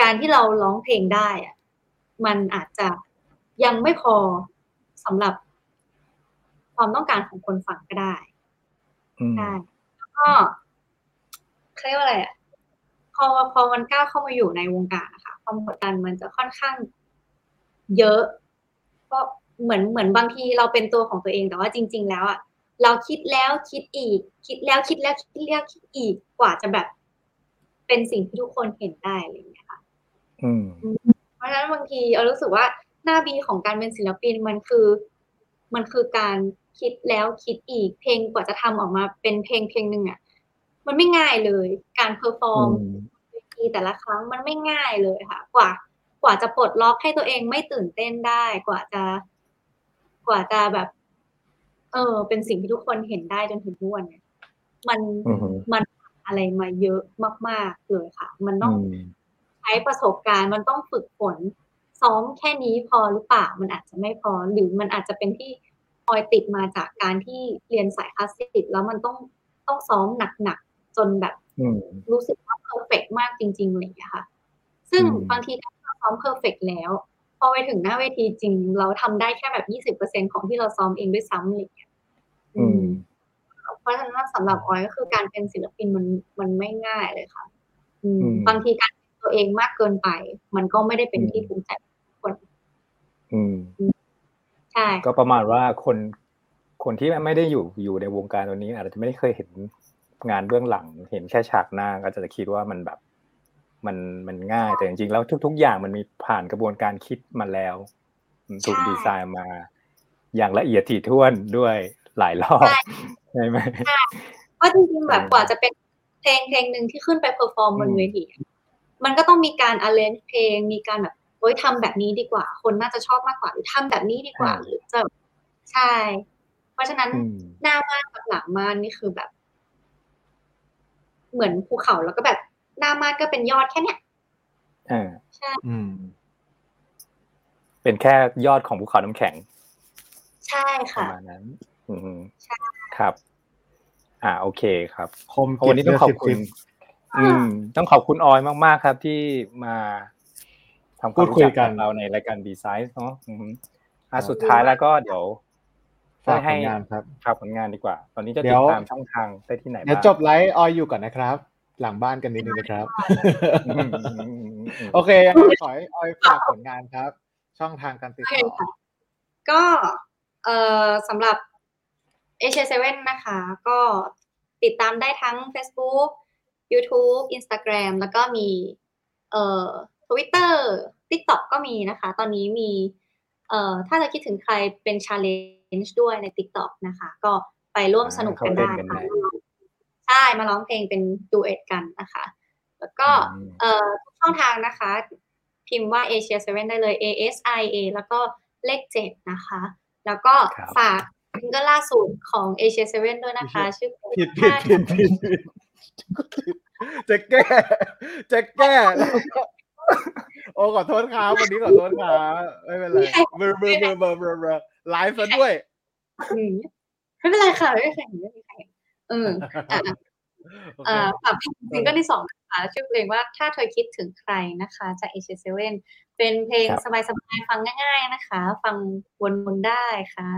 D: การที่เราร้องเพลงได้อะมันอาจจะยังไม่พอสำหรับความต้องการของคนฟังก็ได้
C: อืม
D: ใช่แล้วก็เขาเรียกว่าอะไรอะพอพอมันก้าวเข้ามาอยู่ในวงการนะคะความกดดันมันจะค่อนข้างเยอะ เพราะ เหมือนเหมือนบางทีเราเป็นตัวของตัวเองแต่ว่าจริง ๆ แล้วอะเราคิดแล้วคิดอีก คิดแล้วคิดแล้วคิดแล้วคิดอีกกว่าจะแบบ เป็นสิ่งที่ทุกคนเห็นได้อะไรอย่างเงี้ยค่ะ
C: อืม
D: เพราะฉะนั้นบางทีเรารู้สึกว่าหน้า B ของการเป็นศิลปินมันคือ มันคือการคิดแล้วคิดอีก เพลงกว่าจะทำออกมาเป็นเพลงเพลงหนึ่งอะมันไม่ง่ายเลย การ perform เวทีแต่ละครั้งมันไม่ง่ายเลยค่ะ กว่า กว่าจะปลดล็อกให้ตัวเองไม่ตื่นเต้นได้ กว่าจะ กว่าจะแบบ เออ เป็นสิ่งที่ทุกคนเห็นได้จนถึงทุกวันเนี่ยมัน
C: อืม
D: มันอะไรมาเยอะมาก ๆ เลยค่ะ มันต้อง
C: อืม
D: ใช้ประสบการณ์ มันต้องฝึกฝนซ้อมแค่นี้พอหรือเปล่า มันอาจจะไม่พอ หรือมันอาจจะเป็นที่ออยติดมาจากการที่เรียนสายคลาสสิกแล้วมันต้องต้องซ้อมหนัก ๆ จนแบบ
C: อืม
D: รู้สึกว่า perfect มากจริงๆอะไรอย่างเงี้ยค่ะ ซึ่ง
C: อืม
D: บางทีถ้าเราซ้อม perfect แล้วพอไปถึงหน้าเวทีจริง เราทำได้แค่แบบยี่สิบเปอร์เซ็นของที่เราซ้อมเองด้วยซ้ำอะไรอย่างเงี้ย
C: อืม
D: เพราะฉะนั้นสำหรับออยก็คือการเป็นศิลปินมันมันไม่ง่ายเลยค่ะอืม
C: อืม
D: บางทีการเป็นตัวเองมากเกินไป มันก็ไม่ได้เป็น
C: อืม
D: ที่ภูมิใจของคน
C: อืม
D: ใช่
C: ก็ประมาณว่าคนคนที่ไม่ได้อยู่อยู่ในวงการตัวนี้ อาจจะไม่ได้เคยเห็นงานเบื้องหลัง เห็นแค่ฉากหน้าก็จะคิดว่ามันแบบ มันมันง่ายแต่จริงๆแล้วทุก ๆ อย่างมันมีผ่านกระบวนการคิดมาแล้วมันถูกดีไซน์มา อย่างละเอียดถี่ถ้วนด้วยหลายรอบใช่ไหม
D: เพราะจริงๆแบบกว่าจะเป็นเพลงเพลงหนึ่งที่ขึ้นไป perform บน
C: อืม
D: เวทีอะมันก็ต้องมีการอ r เลนเพลงมีการแบบโอ้ยทำแบบนี้ดีกว่า คนน่าจะชอบมากกว่าหรือทำแบบนี้ดีกว่าหรือจะใช่ เพราะฉะนั้น
C: อืม
D: หน้าม่านกับหลังม่านนี่คือแบบ เหมือนภูเขาแล้วก็แบบห น้าม่านก็เป็นยอดแค่เนี้ย
C: อ่า
D: ใช่
B: อืม
C: เป็นแค่ยอดของภูเขาน้ำแข็ง
D: ใช่
C: ประ
D: ค่ะ
C: มาณนั้น อืม
D: ใช่
C: ครับ อ่า โอเคครับ
B: คม
C: วันนี้ต้องขอบคุณ
B: เลืดสิ
C: อืม ต้องขอบคุณออยมาก ๆ ครับ ที่มาทำความ
B: พูดคุ
C: รู้
B: ย
C: จัก
B: กั
C: กันบเราในรายการบีไซส์เนาะอืมอะสุดท้ายแล้วก็เดี๋ยว
B: ฝากผ
C: ให้
B: ลงานครับ
C: ฝากผลงานดีกว่า ตอนนี้จะ
B: เดี๋
C: ติ
B: ยว
C: ดตามช่องทางได้ที่ไหน
B: เดี๋ยว
C: บ้าง
B: จบไลฟ์ออยอยู่ก่อนนะครับ หลังบ้านกันนิดนึงนะครับ
C: อืมอืมอืมอืม
B: โอเคยังไงขอให้ออยฝากผลงานครับ ช่องทางการติด
D: โอเค
B: ต่อ
D: ค่ะก็เอ่อสำหรับ a อ i a 7นะคะ ก็ติดตามได้ทั้ง Facebook YouTube Instagram แล้วก็มีเอ่อ Twitter TikTok ก็มีนะคะ ตอนนี้มีเอ่อถ้าจะคิดถึงใครเป็น Challenge ด้วยใน TikTok นะคะ ก็ไปร่วมสนุกกันได้
C: เข้าเต้นกันได้
D: ค่ะ ใช่มาร้องเพลงเป็น duet กันนะคะ แล้วก็
C: อืม
D: เอ่อทุกช่องทางนะคะ พิมพ์ว่า Asia 7ได้เลย A S I A แล้วก็เลขเจ็ดนะคะ แล้วก็
C: ครับ
D: ฝากซิงเกิลล่าสุดของ Asia 7ด้วยนะคะ ชื่อเพลง
B: ผิดผิดผิดผิดผิดจะแก้ จะแก้แล้วก็โอ้ขอโทษครับวันนี้ขอโทษครับไม่เป็นไรเบลอเบลอเบลอเบลอเบลอเบลอร์ไลฟ์ซะด้วย
D: อืมไม่เป็นไรค่ะไม่เป็นไรไม่เป็นไร เอออะ
B: โอเค
D: เอ่อฝากเพลงซิงเกิลที่สองนะคะชื่อเพลงว่าถ้าเธอคิดถึงใครนะคะ จาก Asia 7เป็นเพลง
C: ครับ
D: สบายๆฟังง่าย ๆนะคะ ฟังวนๆได้ค่ะ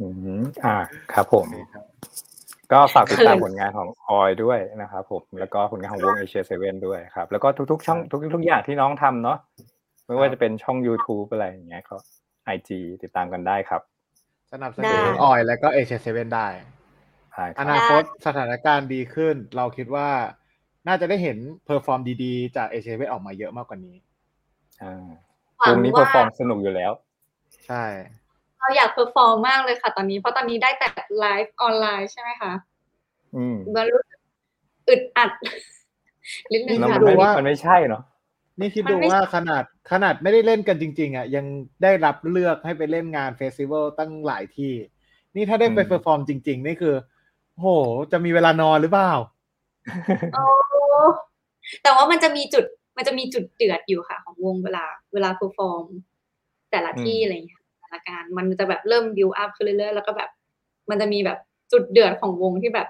C: อืมอ่า ครับผมก็ฝากติดตามผลงานของออยด้วยนะครับผมแล้วก็ผลงานของวงเอเชียเซเว่นด้วยครับ แล้วก็ทุกๆ ช่องทุกๆทุกอย่างที่น้องทำเนาะไม่ว่าจะเป็นช่อง YouTube อะไรอย่างเงี้ยก็ IG ติดตามกันได้ครับ
B: สนับสนุนได้ทั้งออยแล้วก็เอเชียเซเว่นได้
C: ใช่ค
B: อ
C: รับอ
B: นาคตสถานการณ์ดีขึ้น เราคิดว่าน่าจะได้เห็น perform ดีๆ จากเอเชียเซเว่นออกมาเยอะมากกว่านี้
C: อ่า
D: หวั
C: ว
D: ง
C: งนี้
D: ว่า
C: เพอร์ฟอร์มสนุกอยู่แล้ว
B: ใช่
D: เราอยาก perform มากเลยค่ะ ตอนนี้เพราะตอนนี้ได้แต่ไลฟ์ออนไลน์ใช่ไหมคะ
C: อืม
D: มันรู้สึกอึดอัดนิดนึง
C: แล้ว
D: ค่ะ
C: มันไม่
B: ดูว่า
C: มันไม่ใช่เนาะ
B: นี่คิด
D: มัน
B: ดู
D: ไม่
B: ว่าขนาดขนาดไม่ได้เล่นกันจริง ๆอะยังได้รับเลือกให้ไปเล่นงาน festival ตั้งหลายที่ นี่ถ้าได้ไป
C: อืม
B: perform จริง ๆ นี่คือ โห จะมีเวลานอนหรือเปล่า
D: โอ้แต่ว่ามันจะมีจุด มันจะมีจุดเดือดอยู่ค่ะ ของวงเวลา เวลา perform แต่ละที่
C: อืม
D: อะไรอย่างเงี้ยสถานการณ์มันจะแบบเริ่มบิวอัพขึ้นเรื่อยๆ แล้วก็แบบ มันจะมีแบบจุดเดือดของวงที่แบบ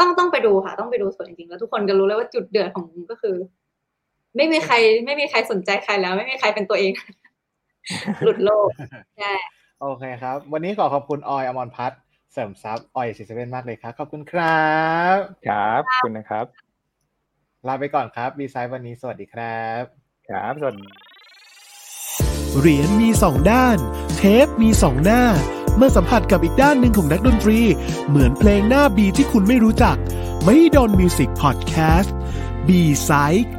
D: ต้องต้องไปดูค่ะ ต้องไปดูส่วนจริงๆ แล้วทุกคนจะรู้เลยว่าจุดเดือดของวงก็คือ ไม่มีใคร ไม่มีใครสนใจใครแล้ว ไม่มีใครเป็นตัวเอง หลุดโลก ใช่
B: โอเคครับ วันนี้ขอขอบคุณออยอมรพัฒน์ เสริมทรัพย์ออยซีเซเว่นมากเลยครับ ขอบคุณครับ
C: ครับขอบคุณนะครับ
B: ลาไปก่อนครับบีไซด์วันนี้สวัสดีครับ
C: ครับสวัสดี
A: เหรียญมีสองด้าน เทปมีสองหน้า เมื่อสัมผัสกับอีกด้านหนึ่งของนักดนตรี เหมือนเพลงหน้าบีที่คุณไม่รู้จัก ไม่โดนมิวสิกพอดแคสต์บีไซด์